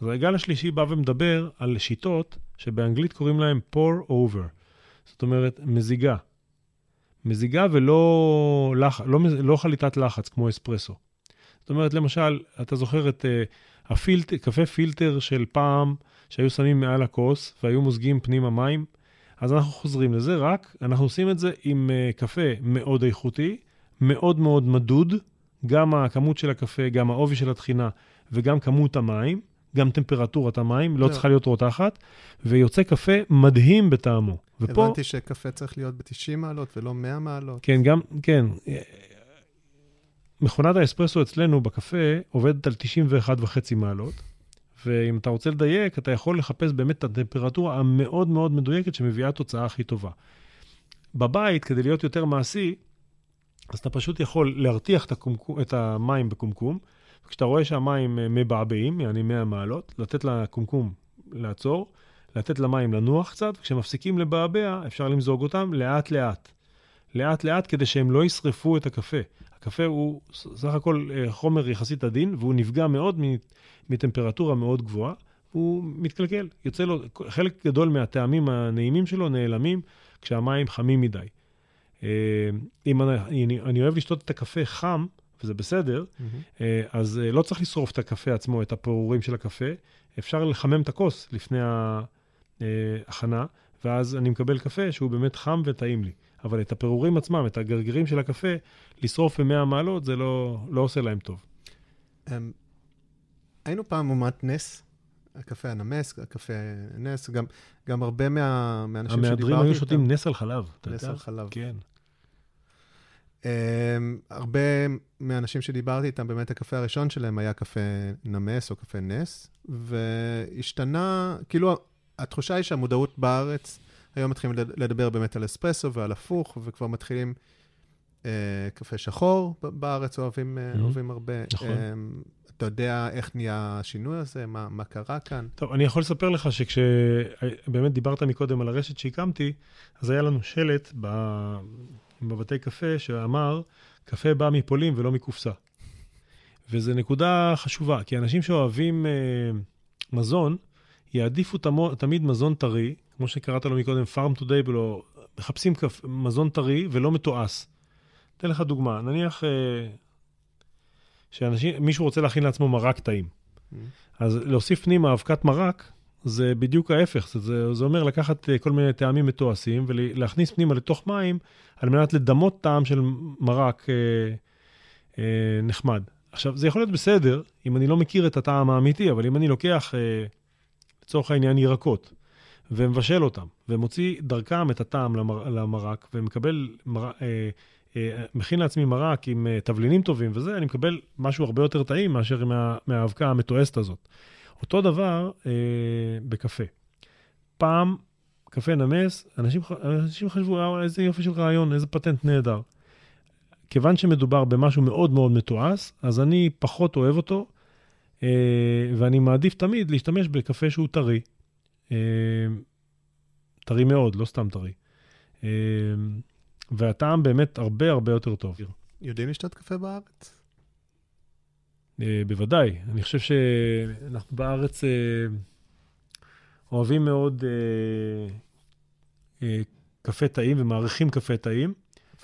אז הגל השלישי בא ומדבר על שיטות שבאנגלית קוראים להם pour over. זאת אומרת, מזיגה. מזיגה ולא לח... לא, לא חליטת לחץ כמו אספרסו. זאת אומרת, למשל, אתה זוכר את uh, הפילט... קפה פילטר של פעם, שהיו שמים מעל הכוס והיו מוזגים פנימה מים? אז אנחנו חוזרים לזה, רק אנחנו עושים את זה עם uh, קפה מאוד איכותי, מאוד מאוד מדוד, גם הכמות של הקפה, גם העובי של הטחינה וגם כמות המים, גם טמפרטורת המים, לא לא. צריכה להיות רותחת, ויוצא קפה מדהים בטעמו. ופה, הבנתי שקפה צריך להיות ב-90 מעלות ולא 100 מעלות. כן, גם, כן. מכונת האספרסו אצלנו בקפה עובדת על 91.5 מעלות, ואם אתה רוצה לדייק, אתה יכול לחפש באמת את הטמפרטורה המאוד מאוד מדויקת שמביאה התוצאה הכי טובה. בבית, כדי להיות יותר מעשי, אז אתה פשוט יכול להרתיח את, הקומקום, את המים בקומקום, וכשאתה רואה שהמים אה, מבעבעים, יעני 100 מעלות, לתת לקומקום לעצור, לתת למים לנוח קצת, וכשמפסיקים לבעבע, אפשר למזוג אותם לאט-לאט. לאט-לאט כדי שהם לא ישרפו את הקפה. הקפה הוא סך הכל אה, חומר יחסית עדין, והוא נפגע מאוד מטמפרטורה מאוד גבוהה, והוא מתקלקל. יוצא לו, חלק גדול מהטעמים הנעימים שלו נעלמים כשהמים חמים מדי. אה, אם אני, אני, אני אוהב לשתות את הקפה חם, וזה בסדר, אה, אז לא צריך לשרוף את הקפה עצמו, את הפירורים של הקפה. אפשר לחמם את הכוס לפני ההכנה, ואז אני מקבל קפה שהוא באמת חם וטעים לי. אבל את הפירורים עצמם, את הגרגירים של הקפה, לשרוף ב-100 מעלות, זה לא, לא עושה להם טוב. אמ, היינו פעם אומת נס, הקפה הנמס, הקפה נס, גם, גם הרבה מה, מהאנשים שדיברתי איתם... המהדרים היו שותים נס על חלב. נס? על חלב. כן. Um, הרבה מהאנשים שדיברתי איתם, באמת הקפה הראשון שלהם היה קפה נמס או קפה נס, והשתנה, כאילו, התחושה היא שהמודעות בארץ, היום מתחילים לד- לדבר באמת על אספרסו ועל הפוך, וכבר מתחילים uh, קפה שחור בארץ, אוהבים, mm-hmm. Mhm. אוהבים הרבה. נכון. Um, אתה יודע איך נהיה השינוי הזה? מה, מה קרה כאן? טוב, אני יכול לספר לך שכשבאמת דיברת מקודם על הרשת שהקמתי, אז היה לנו שלט ב... בבתי קפה שאמר, קפה בא מפולין ולא מקופסה. וזו נקודה חשובה, כי אנשים שאוהבים אה, מזון, יעדיפו תמו, תמיד מזון טרי, כמו שקראת לו מקודם, farm to table, או מחפשים קפ... מזון טרי ולא מתועש. אתן לך דוגמה, נניח אה, שאנשים, מישהו רוצה להכין לעצמו מרק טעים. אז להוסיף פנימה אבקת מרק, זה בדיוק ההפך. זה, זה, זה אומר לקחת אה, כל מיני טעמים מתועשים ולהכניס פנימה לתוך מים, על מנת לדמות טעם של מרק אה, אה, נחמד. עכשיו, זה יכול להיות בסדר, אם אני לא מכיר את הטעם האמיתי, אבל אם אני לוקח, אה, לצורך העניין, ירקות, ומבשל אותם, ומוציא דרכם את הטעם למר, למרק, ומקבל מר, אה, אה, מכין לעצמי מרק עם אה, תבלינים טובים וזה, אני מקבל משהו הרבה יותר טעים מאשר מה, מהאבקה המתועסת הזאת. אותו דבר אה, בקפה. פעם, קפה נמס, אנשים, אנשים חשבו, "אה, איזה יופי של רעיון, איזה פטנט נהדר. כיוון שמדובר במשהו מאוד מאוד מתועש, אז אני פחות אוהב אותו, אה, ואני מעדיף תמיד להשתמש בקפה שהוא טרי. אה, טרי מאוד, לא סתם טרי. אה, והטעם באמת הרבה הרבה יותר טוב. יודעים לשתות קפה בארץ? אה, בוודאי. אני חושב שאנחנו בארץ אה, אוהבים מאוד אה, קפה טעים ומעריכים קפה טעים.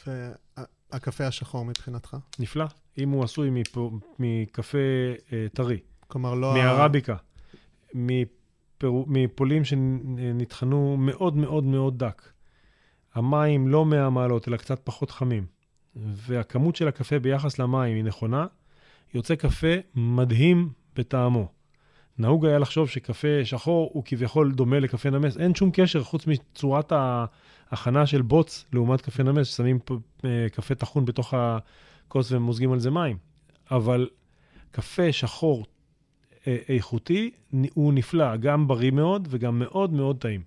והקפה השחור מבחינתך? נפלא. אם הוא עשוי מקפה טרי, כלומר, לא... ה- מערביקה, מפרו, מפולים שנטחנו מאוד מאוד מאוד דק. המים לא 100 מעלות, אלא קצת פחות חמים. והכמות של הקפה ביחס למים היא נכונה, יוצא קפה מדהים בטעמו. נהוג היה לחשוב שקפה שחור הוא כביכול דומה לקפה נמס. אין שום קשר חוץ מצורת ההכנה של בוץ לעומת קפה נמס, ששמים אה, קפה טחון בתוך הכוס ומוזגים על זה מים. אבל קפה שחור איכותי נ- הוא נפלא, גם בריא מאוד וגם מאוד מאוד טעים.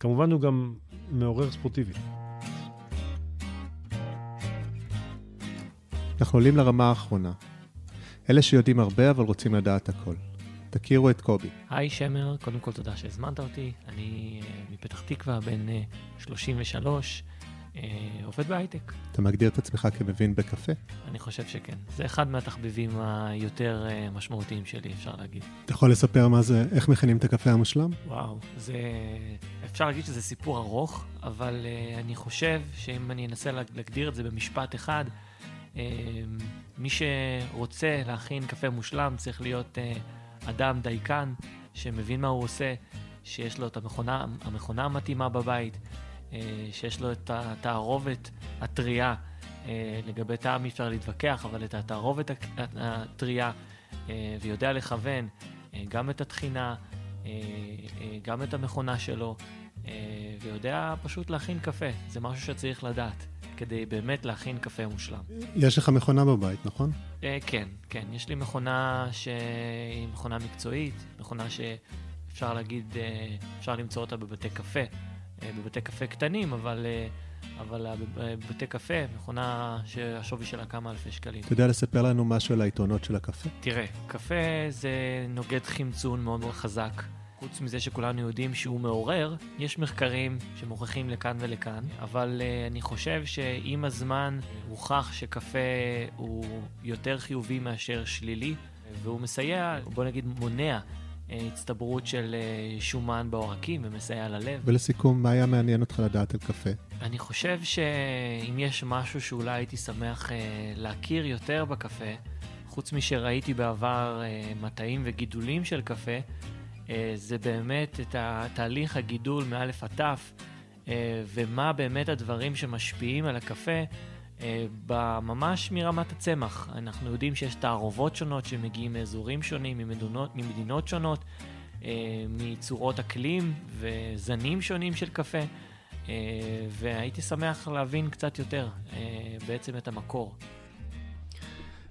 כמובן הוא גם מעורר ספורטיבי. אנחנו עולים לרמה האחרונה. אלה שיודעים הרבה אבל רוצים לדעת הכל. תכירו את קובי. היי שמר, קודם כל תודה שהזמנת אותי. אני אה, מפתח תקווה, בן אה, 33, אה, עובד בהייטק. אתה מגדיר את עצמך כמבין בקפה? אני חושב שכן. זה אחד מהתחביבים היותר אה, משמעותיים שלי, אפשר להגיד. אתה יכול לספר מה זה, איך מכינים את הקפה המושלם? וואו, זה... אפשר להגיד שזה סיפור ארוך, אבל uh, אני חושב שאם אני אנסה לה- להגדיר את זה במשפט אחד, uh, מי שרוצה להכין קפה מושלם צריך להיות uh, אדם דייקן, שמבין מה הוא עושה, שיש לו את המכונה, המכונה המתאימה בבית, שיש לו את התערובת הטריה. Uh, לגבי טעם אי אפשר להתווכח, אבל את התערובת הטריה, uh, ויודע לכוון גם את התחינה, אה, אה, גם את המכונה שלו, אה, ויודע פשוט להכין קפה. זה משהו שצריך לדעת, כדי באמת להכין קפה מושלם. יש לך מכונה בבית, נכון? אה, כן, כן. יש לי מכונה שהיא מכונה מקצועית, מכונה שאפשר להגיד, אה, אפשר למצוא אותה בבתי קפה, אה, בבתי קפה קטנים, אבל, אה, אבל אה, בב- אה, בבתי קפה, מכונה שהשווי שלה כמה אלפי שקלים. אתה יודע לספר לנו משהו על היתרונות של הקפה? תראה, קפה זה נוגד חמצון מאוד מאוד חזק. חוץ מזה שכולנו יודעים שהוא מעורר, יש מחקרים שמוכיחים לכאן ולכאן, אבל uh, אני חושב שעם הזמן הוכח שקפה הוא יותר חיובי מאשר שלילי, והוא מסייע, בוא נגיד מונע, הצטברות של uh, שומן בעורקים ומסייע ללב. ולסיכום, מה היה מעניין אותך לדעת על קפה? אני חושב שאם יש משהו שאולי הייתי שמח אה, להכיר יותר בקפה, חוץ משראיתי בעבר אה, מטעים וגידולים של קפה, אה, זה באמת את תהליך הגידול מאלף עד תף, אה, ומה באמת הדברים שמשפיעים על הקפה אה, ממש מרמת הצמח. אנחנו יודעים שיש תערובות שונות שמגיעים מאזורים שונים, ממדינות, ממדינות שונות, אה, מצורות אקלים וזנים שונים של קפה. Uh, והייתי שמח להבין קצת יותר בעצם את המקור.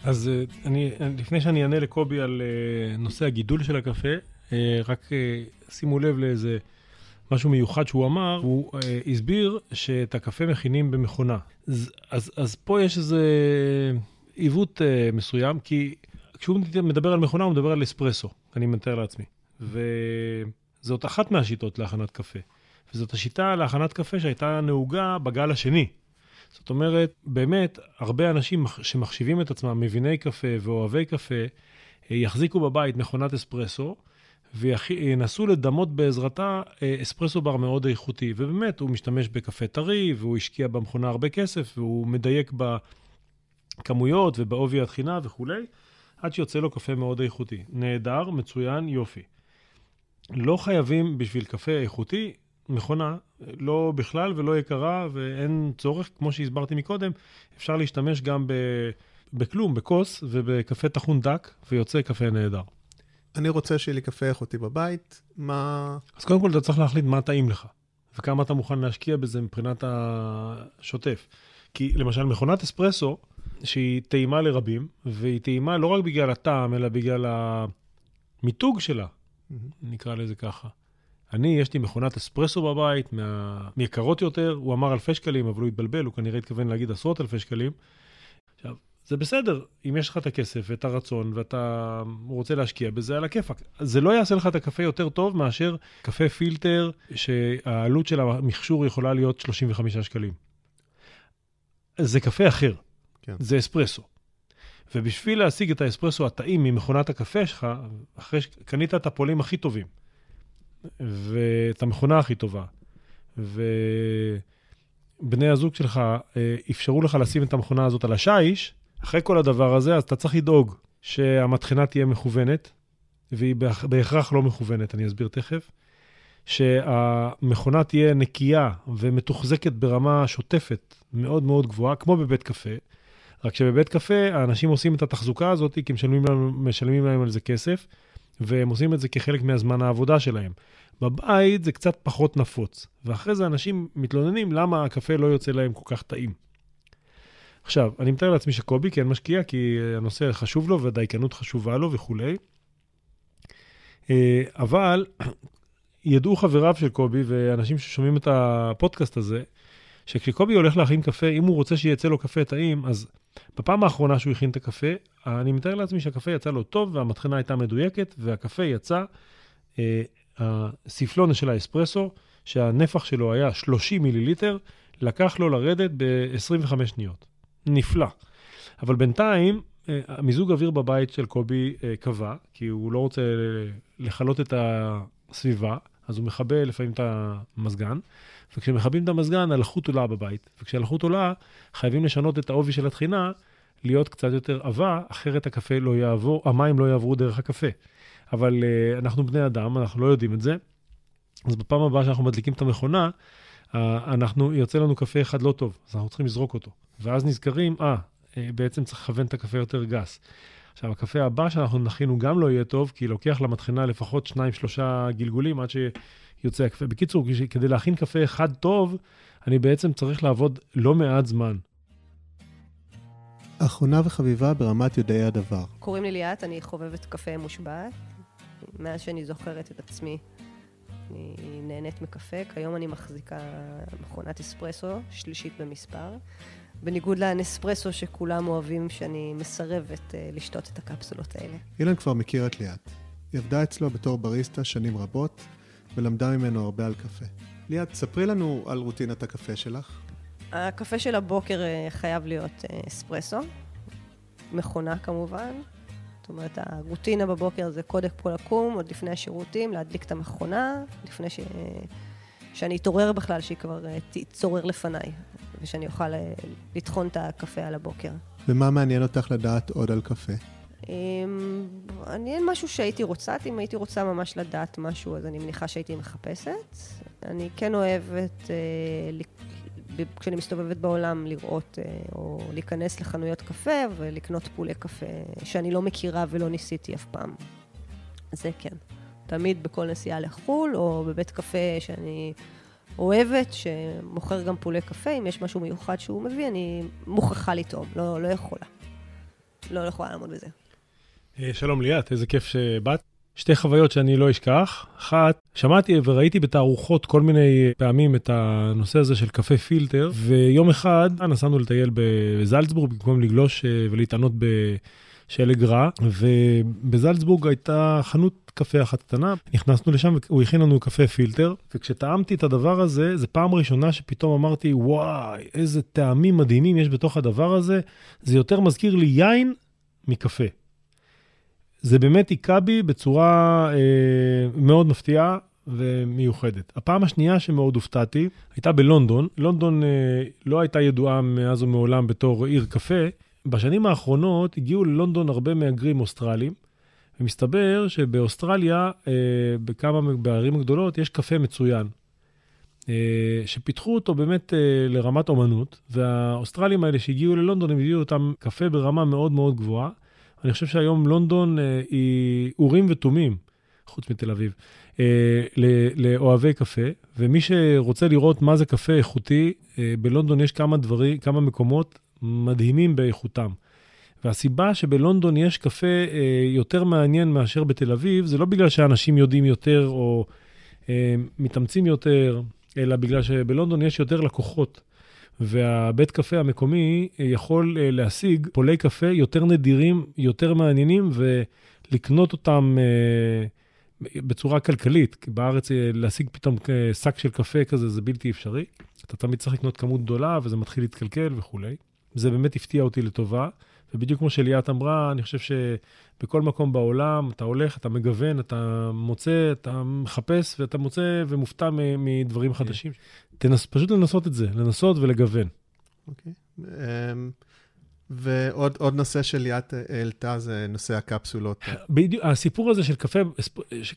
אז אה, אני, לפני שאני אענה לקובי על אה, נושא הגידול של הקפה, אה, רק אה, שימו לב לאיזה משהו מיוחד שהוא אמר, הוא אה, הסביר שאת הקפה מכינים במכונה. אז, אז, אז פה יש איזה עיוות אה, מסוים, כי כשהוא מדבר על מכונה, הוא מדבר על אספרסו, אני מתאר לעצמי. וזאת אחת מהשיטות להכנת קפה. וזאת השיטה להכנת קפה שהייתה נהוגה בגל השני. זאת אומרת, באמת, הרבה אנשים מח- שמחשיבים את עצמם מביני קפה ואוהבי קפה, אה, יחזיקו בבית מכונת אספרסו, וינסו לדמות בעזרתה אה, אספרסו בר מאוד איכותי. ובאמת, הוא משתמש בקפה טרי, והוא השקיע במכונה הרבה כסף, והוא מדייק בכמויות ובעובי התחינה וכולי, עד שיוצא לו קפה מאוד איכותי. נהדר, מצוין, יופי. לא חייבים בשביל קפה איכותי מכונה, לא בכלל ולא יקרה, ואין צורך, כמו שהסברתי מקודם, אפשר להשתמש גם ב... בכלום, בכוס ובקפה טחון דק, ויוצא קפה נהדר. אני רוצה שיהיה לי קפה איכותי בבית, מה... אז קודם כל אתה צריך להחליט מה טעים לך, וכמה אתה מוכן להשקיע בזה מבחינת השוטף. כי למשל מכונת אספרסו, שהיא טעימה לרבים, והיא טעימה לא רק בגלל הטעם, אלא בגלל המיתוג שלה, נקרא לזה ככה. אני, יש לי מכונת אספרסו בבית, מה... מיקרות יותר, הוא אמר אלפי שקלים, אבל הוא התבלבל, הוא כנראה התכוון להגיד עשרות אלפי שקלים. זה בסדר, אם יש לך את הכסף ואת הרצון ואתה רוצה להשקיע בזה, על הכיפאק. זה לא יעשה לך את הקפה יותר טוב מאשר קפה פילטר, שהעלות של המכשור יכולה להיות 35 שקלים. זה קפה אחר, כן. זה אספרסו. ובשביל להשיג את האספרסו הטעים ממכונת הקפה שלך, אחרי שקנית את הפועלים הכי טובים, ואת המכונה הכי טובה, ובני הזוג שלך אה, אפשרו לך לשים את המכונה הזאת על השיש, אחרי כל הדבר הזה, אז אתה צריך לדאוג שהמטחנה תהיה מכוונת, והיא בהכ- בהכרח לא מכוונת, אני אסביר תכף. שהמכונה תהיה נקייה ומתוחזקת ברמה שוטפת מאוד מאוד גבוהה, כמו בבית קפה. רק שבבית קפה האנשים עושים את התחזוקה הזאת כי משלמים, לנו, משלמים להם על זה כסף, והם עושים את זה כחלק מהזמן העבודה שלהם. בבית זה קצת פחות נפוץ, ואחרי זה אנשים מתלוננים למה הקפה לא יוצא להם כל כך טעים. עכשיו, אני מתאר לעצמי שקובי כן משקיע, כי הנושא חשוב לו והדייקנות חשובה לו וכולי. אה, אבל ידעו חבריו של קובי ואנשים ששומעים את הפודקאסט הזה, שכשקובי הולך להכין קפה, אם הוא רוצה שיצא לו קפה טעים, אז בפעם האחרונה שהוא הכין את הקפה, אני מתאר לעצמי שהקפה יצא לו טוב והמטחנה הייתה מדויקת, והקפה יצא, אה, של האספרסו, שהנפח שלו היה 30 מיליליטר, לקח לו לרדת ב-25 שניות. נפלא. אבל בינתיים, אה, המיזוג אוויר בבית של קובי אה, קבע, כי הוא לא רוצה לכלות את הסביבה, אז הוא מכבה לפעמים את המזגן, וכשמכבים את המזגן, הלחות עולה בבית. וכשהלחות עולה, חייבים לשנות את העובי של הטחינה, להיות קצת יותר עבה, אחרת הקפה לא יעבור, המים לא יעברו דרך הקפה. אבל uh, אנחנו בני אדם, אנחנו לא יודעים את זה. אז בפעם הבאה שאנחנו מדליקים את המכונה, אנחנו, יוצא לנו קפה אחד לא טוב, אז אנחנו צריכים לזרוק אותו. ואז נזכרים, אה, uh, בעצם צריך לכוון את הקפה יותר גס. עכשיו, הקפה הבא שאנחנו נכין הוא גם לא יהיה טוב, כי לוקח למטחנה לפחות שניים, שלושה גלגולים עד שיוצא הקפה. בקיצור, כדי להכין קפה אחד טוב, אני בעצם צריך לעבוד לא מעט זמן. אחרונה וחביבה ברמת יודעי הדבר. קוראים לי ליאת, אני חובבת קפה מושבעת. מאז שאני זוכרת את עצמי, אני נהנית מקפה. כיום אני מחזיקה מכונת אספרסו, שלישית במספר. בניגוד לנספרסו שכולם אוהבים, שאני מסרבת uh, לשתות את הקפסולות האלה. אילן כבר מכיר את ליאת. היא עבדה אצלו בתור בריסטה שנים רבות, ולמדה ממנו הרבה על קפה. ליאת, ספרי לנו על רוטינת הקפה שלך. הקפה של הבוקר uh, חייב להיות uh, אספרסו, מכונה כמובן. זאת אומרת, הרוטינה בבוקר זה קודם כל לקום, עוד לפני השירותים, להדליק את המכונה, לפני ש... שאני אתעורר בכלל, שהיא כבר uh, תתעורר לפניי, ושאני אוכל uh, לטחון את הקפה על הבוקר. ומה מעניין אותך לדעת עוד על קפה? אני אין משהו שהייתי רוצה, אם הייתי רוצה ממש לדעת משהו, אז אני מניחה שהייתי מחפשת. אני כן אוהבת, uh, כשאני מסתובבת בעולם, לראות uh, או להיכנס לחנויות קפה ולקנות פולי קפה שאני לא מכירה ולא ניסיתי אף פעם. זה כן. תמיד בכל נסיעה לחו"ל, או בבית קפה שאני אוהבת, שמוכר גם פולי קפה, אם יש משהו מיוחד שהוא מביא, אני מוכרחה לטעום, לא, לא יכולה. לא יכולה לעמוד בזה. שלום ליאת, איזה כיף שבאת. שתי חוויות שאני לא אשכח. אחת, שמעתי וראיתי בתערוכות כל מיני פעמים את הנושא הזה של קפה פילטר, ויום אחד נסענו לטייל בזלצבורג במקום לגלוש ולהתענות בשלג רע, ובזלצבורג הייתה חנות קפה אחת קטנה, נכנסנו לשם והוא הכין לנו קפה פילטר, וכשטעמתי את הדבר הזה, זו פעם ראשונה שפתאום אמרתי, וואי, איזה טעמים מדהימים יש בתוך הדבר הזה, זה יותר מזכיר לי יין מקפה. זה באמת היכה בי בצורה אה, מאוד מפתיעה ומיוחדת. הפעם השנייה שמאוד הופתעתי הייתה בלונדון. לונדון אה, לא הייתה ידועה מאז ומעולם בתור עיר קפה. בשנים האחרונות הגיעו ללונדון הרבה מהגרים אוסטרלים, ומסתבר שבאוסטרליה, אה, בכמה בערים הגדולות, יש קפה מצוין. אה, שפיתחו אותו באמת אה, לרמת אומנות, והאוסטרלים האלה שהגיעו ללונדון, הם הביאו אותם קפה ברמה מאוד מאוד גבוהה. אני חושב שהיום לונדון אה, היא אורים ותומים חוץ מתל אביב, אה, לאוהבי קפה, ומי שרוצה לראות מה זה קפה איכותי, אה, בלונדון יש כמה דברים, כמה מקומות מדהימים באיכותם. והסיבה שבלונדון יש קפה אה, יותר מעניין מאשר בתל אביב, זה לא בגלל שאנשים יודעים יותר או אה, מתאמצים יותר, אלא בגלל שבלונדון יש יותר לקוחות. והבית קפה המקומי יכול אה, להשיג פולי קפה יותר נדירים, יותר מעניינים, ולקנות אותם אה, בצורה כלכלית. כי בארץ אה, להשיג פתאום שק של קפה כזה זה בלתי אפשרי. אתה תמיד צריך לקנות כמות גדולה וזה מתחיל להתקלקל וכולי. זה באמת הפתיע אותי לטובה. ובדיוק כמו שליאת אמרה, אני חושב שבכל מקום בעולם אתה הולך, אתה מגוון, אתה מוצא, אתה מחפש ואתה מוצא ומופתע מדברים חדשים. תנס, פשוט לנסות את זה, לנסות ולגוון. אוקיי. אמ, ועוד עוד נושא שליאת העלתה זה נושא הקפסולות. בדיוק, הסיפור הזה של קפה,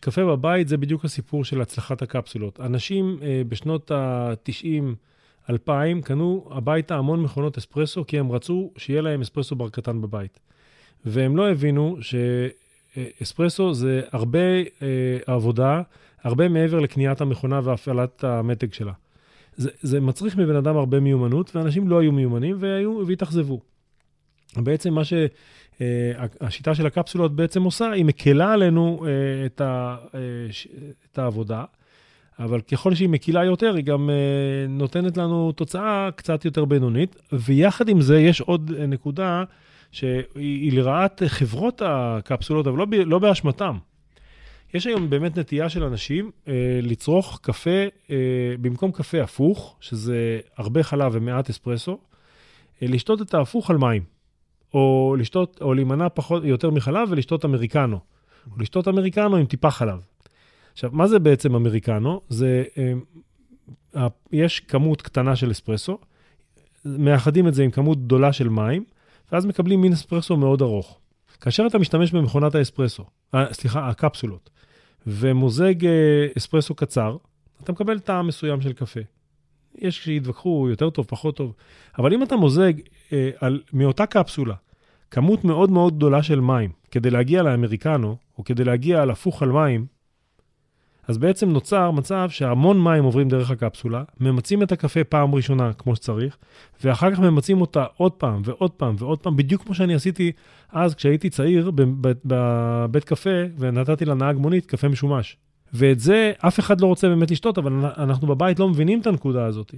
קפה בבית זה בדיוק הסיפור של הצלחת הקפסולות. אנשים אה, בשנות ה-90, 2000, קנו הביתה המון מכונות אספרסו, כי הם רצו שיהיה להם אספרסו בר קטן בבית. והם לא הבינו שאספרסו זה הרבה אה, עבודה, הרבה מעבר לקניית המכונה והפעלת המתג שלה. זה, זה מצריך מבן אדם הרבה מיומנות, ואנשים לא היו מיומנים והיו, והתאכזבו. בעצם מה שהשיטה של הקפסולות בעצם עושה, היא מקלה עלינו אה, את, ה, אה, את העבודה, אבל ככל שהיא מקילה יותר, היא גם אה, נותנת לנו תוצאה קצת יותר בינונית. ויחד עם זה, יש עוד אה, נקודה שהיא היא לרעת חברות הקפסולות, אבל לא, לא באשמתם. יש היום באמת נטייה של אנשים אה, לצרוך קפה, אה, במקום קפה הפוך, שזה הרבה חלב ומעט אספרסו, אה, לשתות את ההפוך על מים. או לשתות, או להימנע פחות, יותר מחלב ולשתות אמריקנו. או לשתות אמריקנו עם טיפה חלב. עכשיו, מה זה בעצם אמריקנו? זה, אה, יש כמות קטנה של אספרסו, מאחדים את זה עם כמות גדולה של מים, ואז מקבלים מין אספרסו מאוד ארוך. כאשר אתה משתמש במכונת האספרסו, אה, סליחה, הקפסולות, ומוזג אה, אספרסו קצר, אתה מקבל טעם מסוים של קפה. יש שיתווכחו יותר טוב, פחות טוב, אבל אם אתה מוזג אה, על, מאותה קפסולה כמות מאוד מאוד גדולה של מים כדי להגיע לאמריקנו, או כדי להגיע על הפוך על מים, אז בעצם נוצר מצב שהמון מים עוברים דרך הקפסולה, ממצים את הקפה פעם ראשונה כמו שצריך, ואחר כך ממצים אותה עוד פעם ועוד פעם ועוד פעם, בדיוק כמו שאני עשיתי אז כשהייתי צעיר בב- בבית קפה ונתתי לנהג מונית קפה משומש. ואת זה אף אחד לא רוצה באמת לשתות, אבל אנחנו בבית לא מבינים את הנקודה הזאת.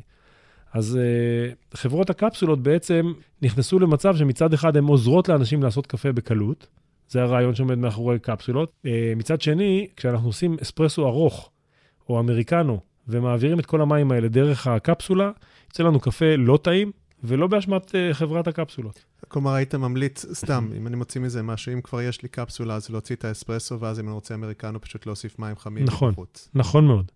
אז uh, חברות הקפסולות בעצם נכנסו למצב שמצד אחד הן עוזרות לאנשים לעשות קפה בקלות, זה הרעיון שעומד מאחורי קפסולות. Uh, מצד שני, כשאנחנו עושים אספרסו ארוך או אמריקנו ומעבירים את כל המים האלה דרך הקפסולה, יוצא לנו קפה לא טעים ולא באשמת uh, חברת הקפסולות. כלומר, היית ממליץ, סתם, אם אני מוציא מזה משהו, אם כבר יש לי קפסולה, אז להוציא את האספרסו, ואז אם אני רוצה אמריקנו, פשוט להוסיף מים חמים נכון. מבחוץ. נכון מאוד.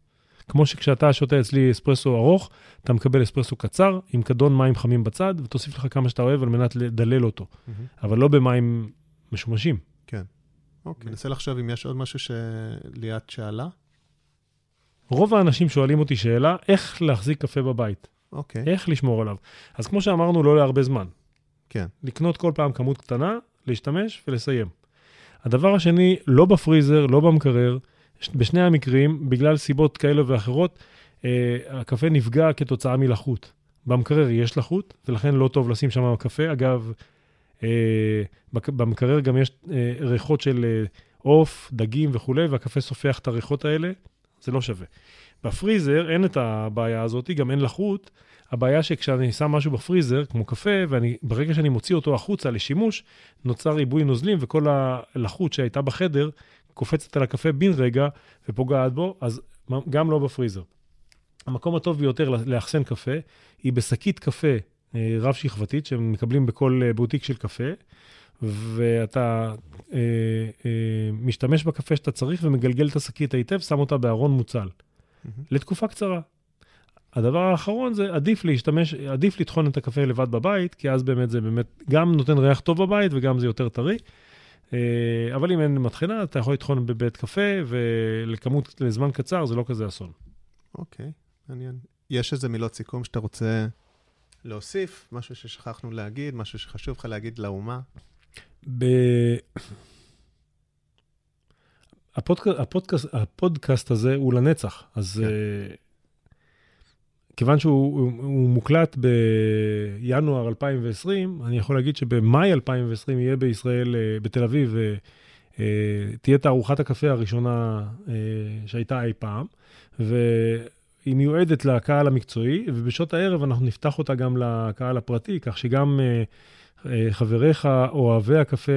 כמו שכשאתה שותה אצלי אספרסו ארוך, אתה מקבל אספרסו קצר עם כדון מים חמים בצד, ותוסיף לך כמה שאתה אוהב על מנת לדלל אותו, מהמם. אבל לא במים משומשים. אוקיי, ננסה לחשוב אם יש עוד משהו שליאת שאלה. רוב האנשים שואלים אותי שאלה, איך להחזיק קפה בבית? אוקיי, איך לשמור עליו? אז כמו שאמרנו, לא להרבה זמן. כן. לקנות כל פעם כמות קטנה, להשתמש ולסיים. הדבר השני, לא בפריזר, לא במקרר, בשני המקרים, בגלל סיבות כאלה ואחרות, אה, הקפה נפגע כתוצאה מלחות. במקרר יש לחות, ולכן לא טוב לשים שם קפה. אגב, במקרר גם יש אה, ריחות של אה, עוף, דגים וכולי, והקפה סופח את הריחות האלה, זה לא שווה. בפריזר אין את הבעיה הזאת, גם אין לחות. הבעיה שכשאני שם משהו בפריזר, כמו קפה, וברגע שאני מוציא אותו החוצה לשימוש, נוצר ריבוי נוזלים, וכל הלחות שהייתה בחדר קופצת על הקפה בן רגע ופוגעת בו, אז גם לא בפריזר. המקום הטוב ביותר לאחסן קפה היא בשקית קפה אה, רב-שכבתית, שהם מקבלים בכל אה, בוטיק של קפה, ואתה אה, אה, משתמש בקפה שאתה צריך ומגלגל את השקית היטב, שם אותה בארון מוצל, מהמם. לתקופה קצרה. הדבר האחרון זה עדיף להשתמש, עדיף לטחון את הקפה לבד בבית, כי אז באמת זה באמת גם נותן ריח טוב בבית וגם זה יותר טרי. אה, אבל אם אין מטחנה, אתה יכול לטחון בבית קפה, ולכמות, לזמן קצר זה לא כזה אסון. אוקיי, מעניין. יש איזה מילות סיכום שאתה רוצה להוסיף? משהו ששכחנו להגיד, משהו שחשוב לך להגיד לאומה? ב... הפודקאסט, הפודקאסט, הפודקאסט הזה הוא לנצח, אז כן. uh, כיוון שהוא הוא, הוא מוקלט בינואר 2020, אני יכול להגיד שבמאי 2020 יהיה בישראל, uh, בתל אביב, uh, uh, תהיה תערוכת הקפה הראשונה uh, שהייתה אי פעם, והיא מיועדת לקהל המקצועי, ובשעות הערב אנחנו נפתח אותה גם לקהל הפרטי, כך שגם uh, uh, חבריך, אוהבי הקפה,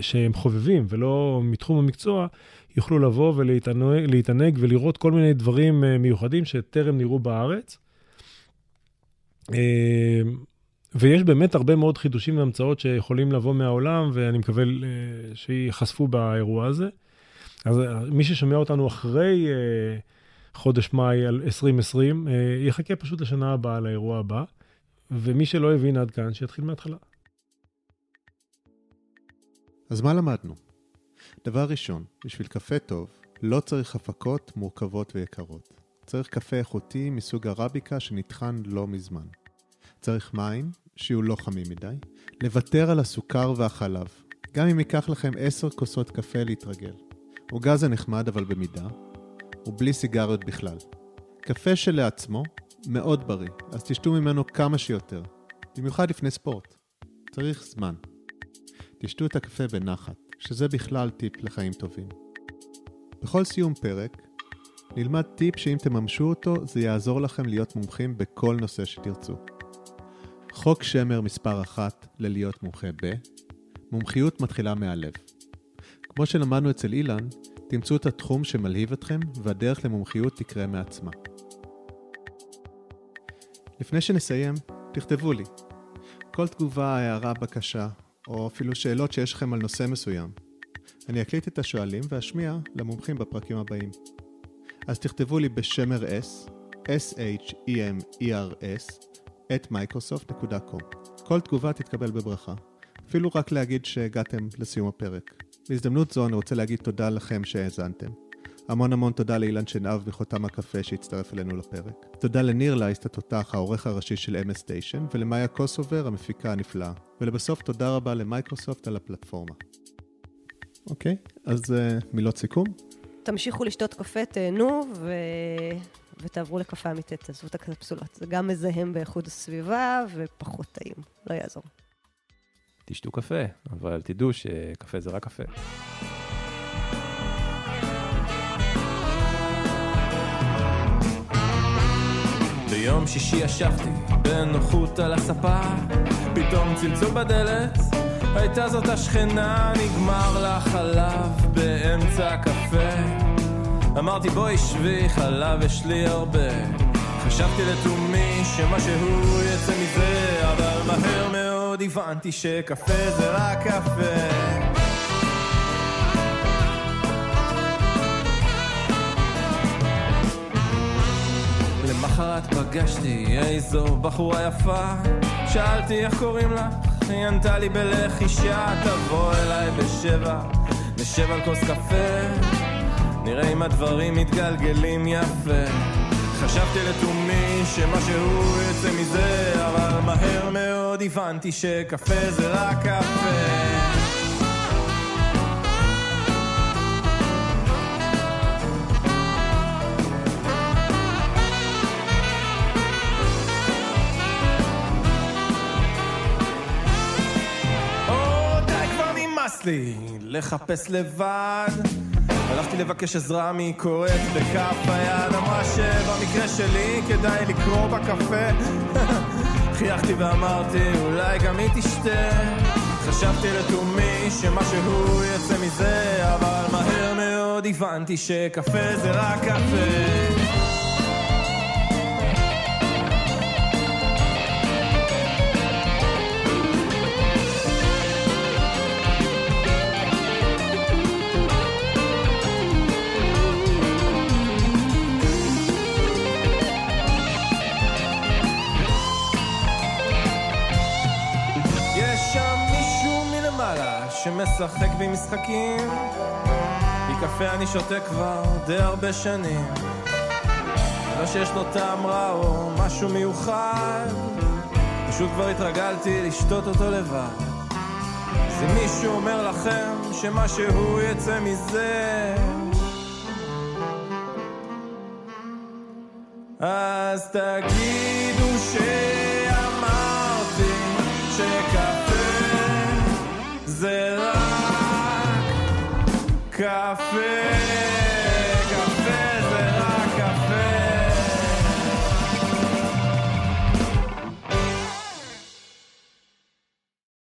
שהם חובבים ולא מתחום המקצוע, יוכלו לבוא ולהתענג ולראות כל מיני דברים אה, מיוחדים שטרם נראו בארץ. אה, ויש באמת הרבה מאוד חידושים והמצאות שיכולים לבוא מהעולם, ואני מקווה אה, שייחשפו באירוע הזה. אז מי ששומע אותנו אחרי חודש מאי 2020, יחכה פשוט לשנה הבאה, לאירוע הבא, ומי שלא הבין עד כאן, שיתחיל מההתחלה. אז מה למדנו? דבר ראשון, בשביל קפה טוב, לא צריך הפקות מורכבות ויקרות. צריך קפה איכותי מסוג ערביקה שנטחן לא מזמן. צריך מים, שיהיו לא חמים מדי, לוותר על הסוכר והחלב, גם אם ייקח לכם עשר כוסות קפה להתרגל. עוגה זה נחמד אבל במידה, ובלי סיגריות בכלל. קפה שלעצמו מאוד בריא, אז תשתו ממנו כמה שיותר, במיוחד לפני ספורט. צריך זמן. תשתו את הקפה בנחת, שזה בכלל טיפ לחיים טובים. בכל סיום פרק, נלמד טיפ שאם תממשו אותו, זה יעזור לכם להיות מומחים בכל נושא שתרצו. חוק שמר מספר אחת ללהיות מומחה ב, מומחיות מתחילה מהלב. כמו שלמדנו אצל אילן, תמצאו את התחום שמלהיב אתכם, והדרך למומחיות תקרה מעצמה. לפני שנסיים, תכתבו לי. כל תגובה, הערה, בקשה, או אפילו שאלות שיש לכם על נושא מסוים. אני אקליט את השואלים ואשמיע למומחים בפרקים הבאים. אז תכתבו לי בשמר S, S-H-E-M-E-R-S, at Microsoft.com. כל תגובה תתקבל בברכה. אפילו רק להגיד שהגעתם לסיום הפרק. בהזדמנות זו אני רוצה להגיד תודה לכם שהאזנתם. המון המון תודה לאילן שנהב מחותם הקפה שהצטרף אלינו לפרק. תודה לניר לייסט התותח, העורך הראשי של MS Station, ולמאיה קוסובר, המפיקה הנפלאה. ולבסוף תודה רבה למייקרוסופט על הפלטפורמה. אוקיי, אז uh, מילות סיכום? תמשיכו לשתות קפה, תהנו ו... ותעברו לקפה אמיתית, תעזבו את הקפסולות. זה גם מזהם באיכות הסביבה ופחות טעים, לא יעזור. תשתו קפה, אבל תדעו שקפה זה רק קפה. ביום שישי ישבתי בנוחות על הספה, פתאום צלצול בדלת, הייתה זאת השכנה, נגמר לה חלב באמצע הקפה. אמרתי בואי שבי, חלב יש לי הרבה. חשבתי לתומי שמשהו יצא מזה, מאוד הבנתי שקפה זה רק קפה. למחרת פגשתי איזו בחורה יפה שאלתי איך קוראים לך? היא ענתה לי בלחישה תבוא אליי בשבע נשב על כוס קפה נראה אם הדברים מתגלגלים יפה חשבתי לתומי שמשהו יצא מזה אבל מהר מאוד הבנתי שקפה זה רק קפה. לחפש לבד. הלכתי לבקש עזרה מקוראת בכף היד. אמרה שבמקרה שלי כדאי לקרוא בקפה חייכתי ואמרתי אולי גם היא תשתה. חשבתי לתומי שמשהו יצא מזה אבל מהר מאוד הבנתי שקפה זה רק קפה שמשחק במשחקים. מקפה אני שותה כבר די הרבה שנים. לא שיש לו טעם רע או משהו מיוחד. פשוט כבר התרגלתי לשתות אותו לבד. אז אם מישהו אומר לכם שמשהו יצא מזה? אז תגידו שאמרתי שקפה זה רק קפה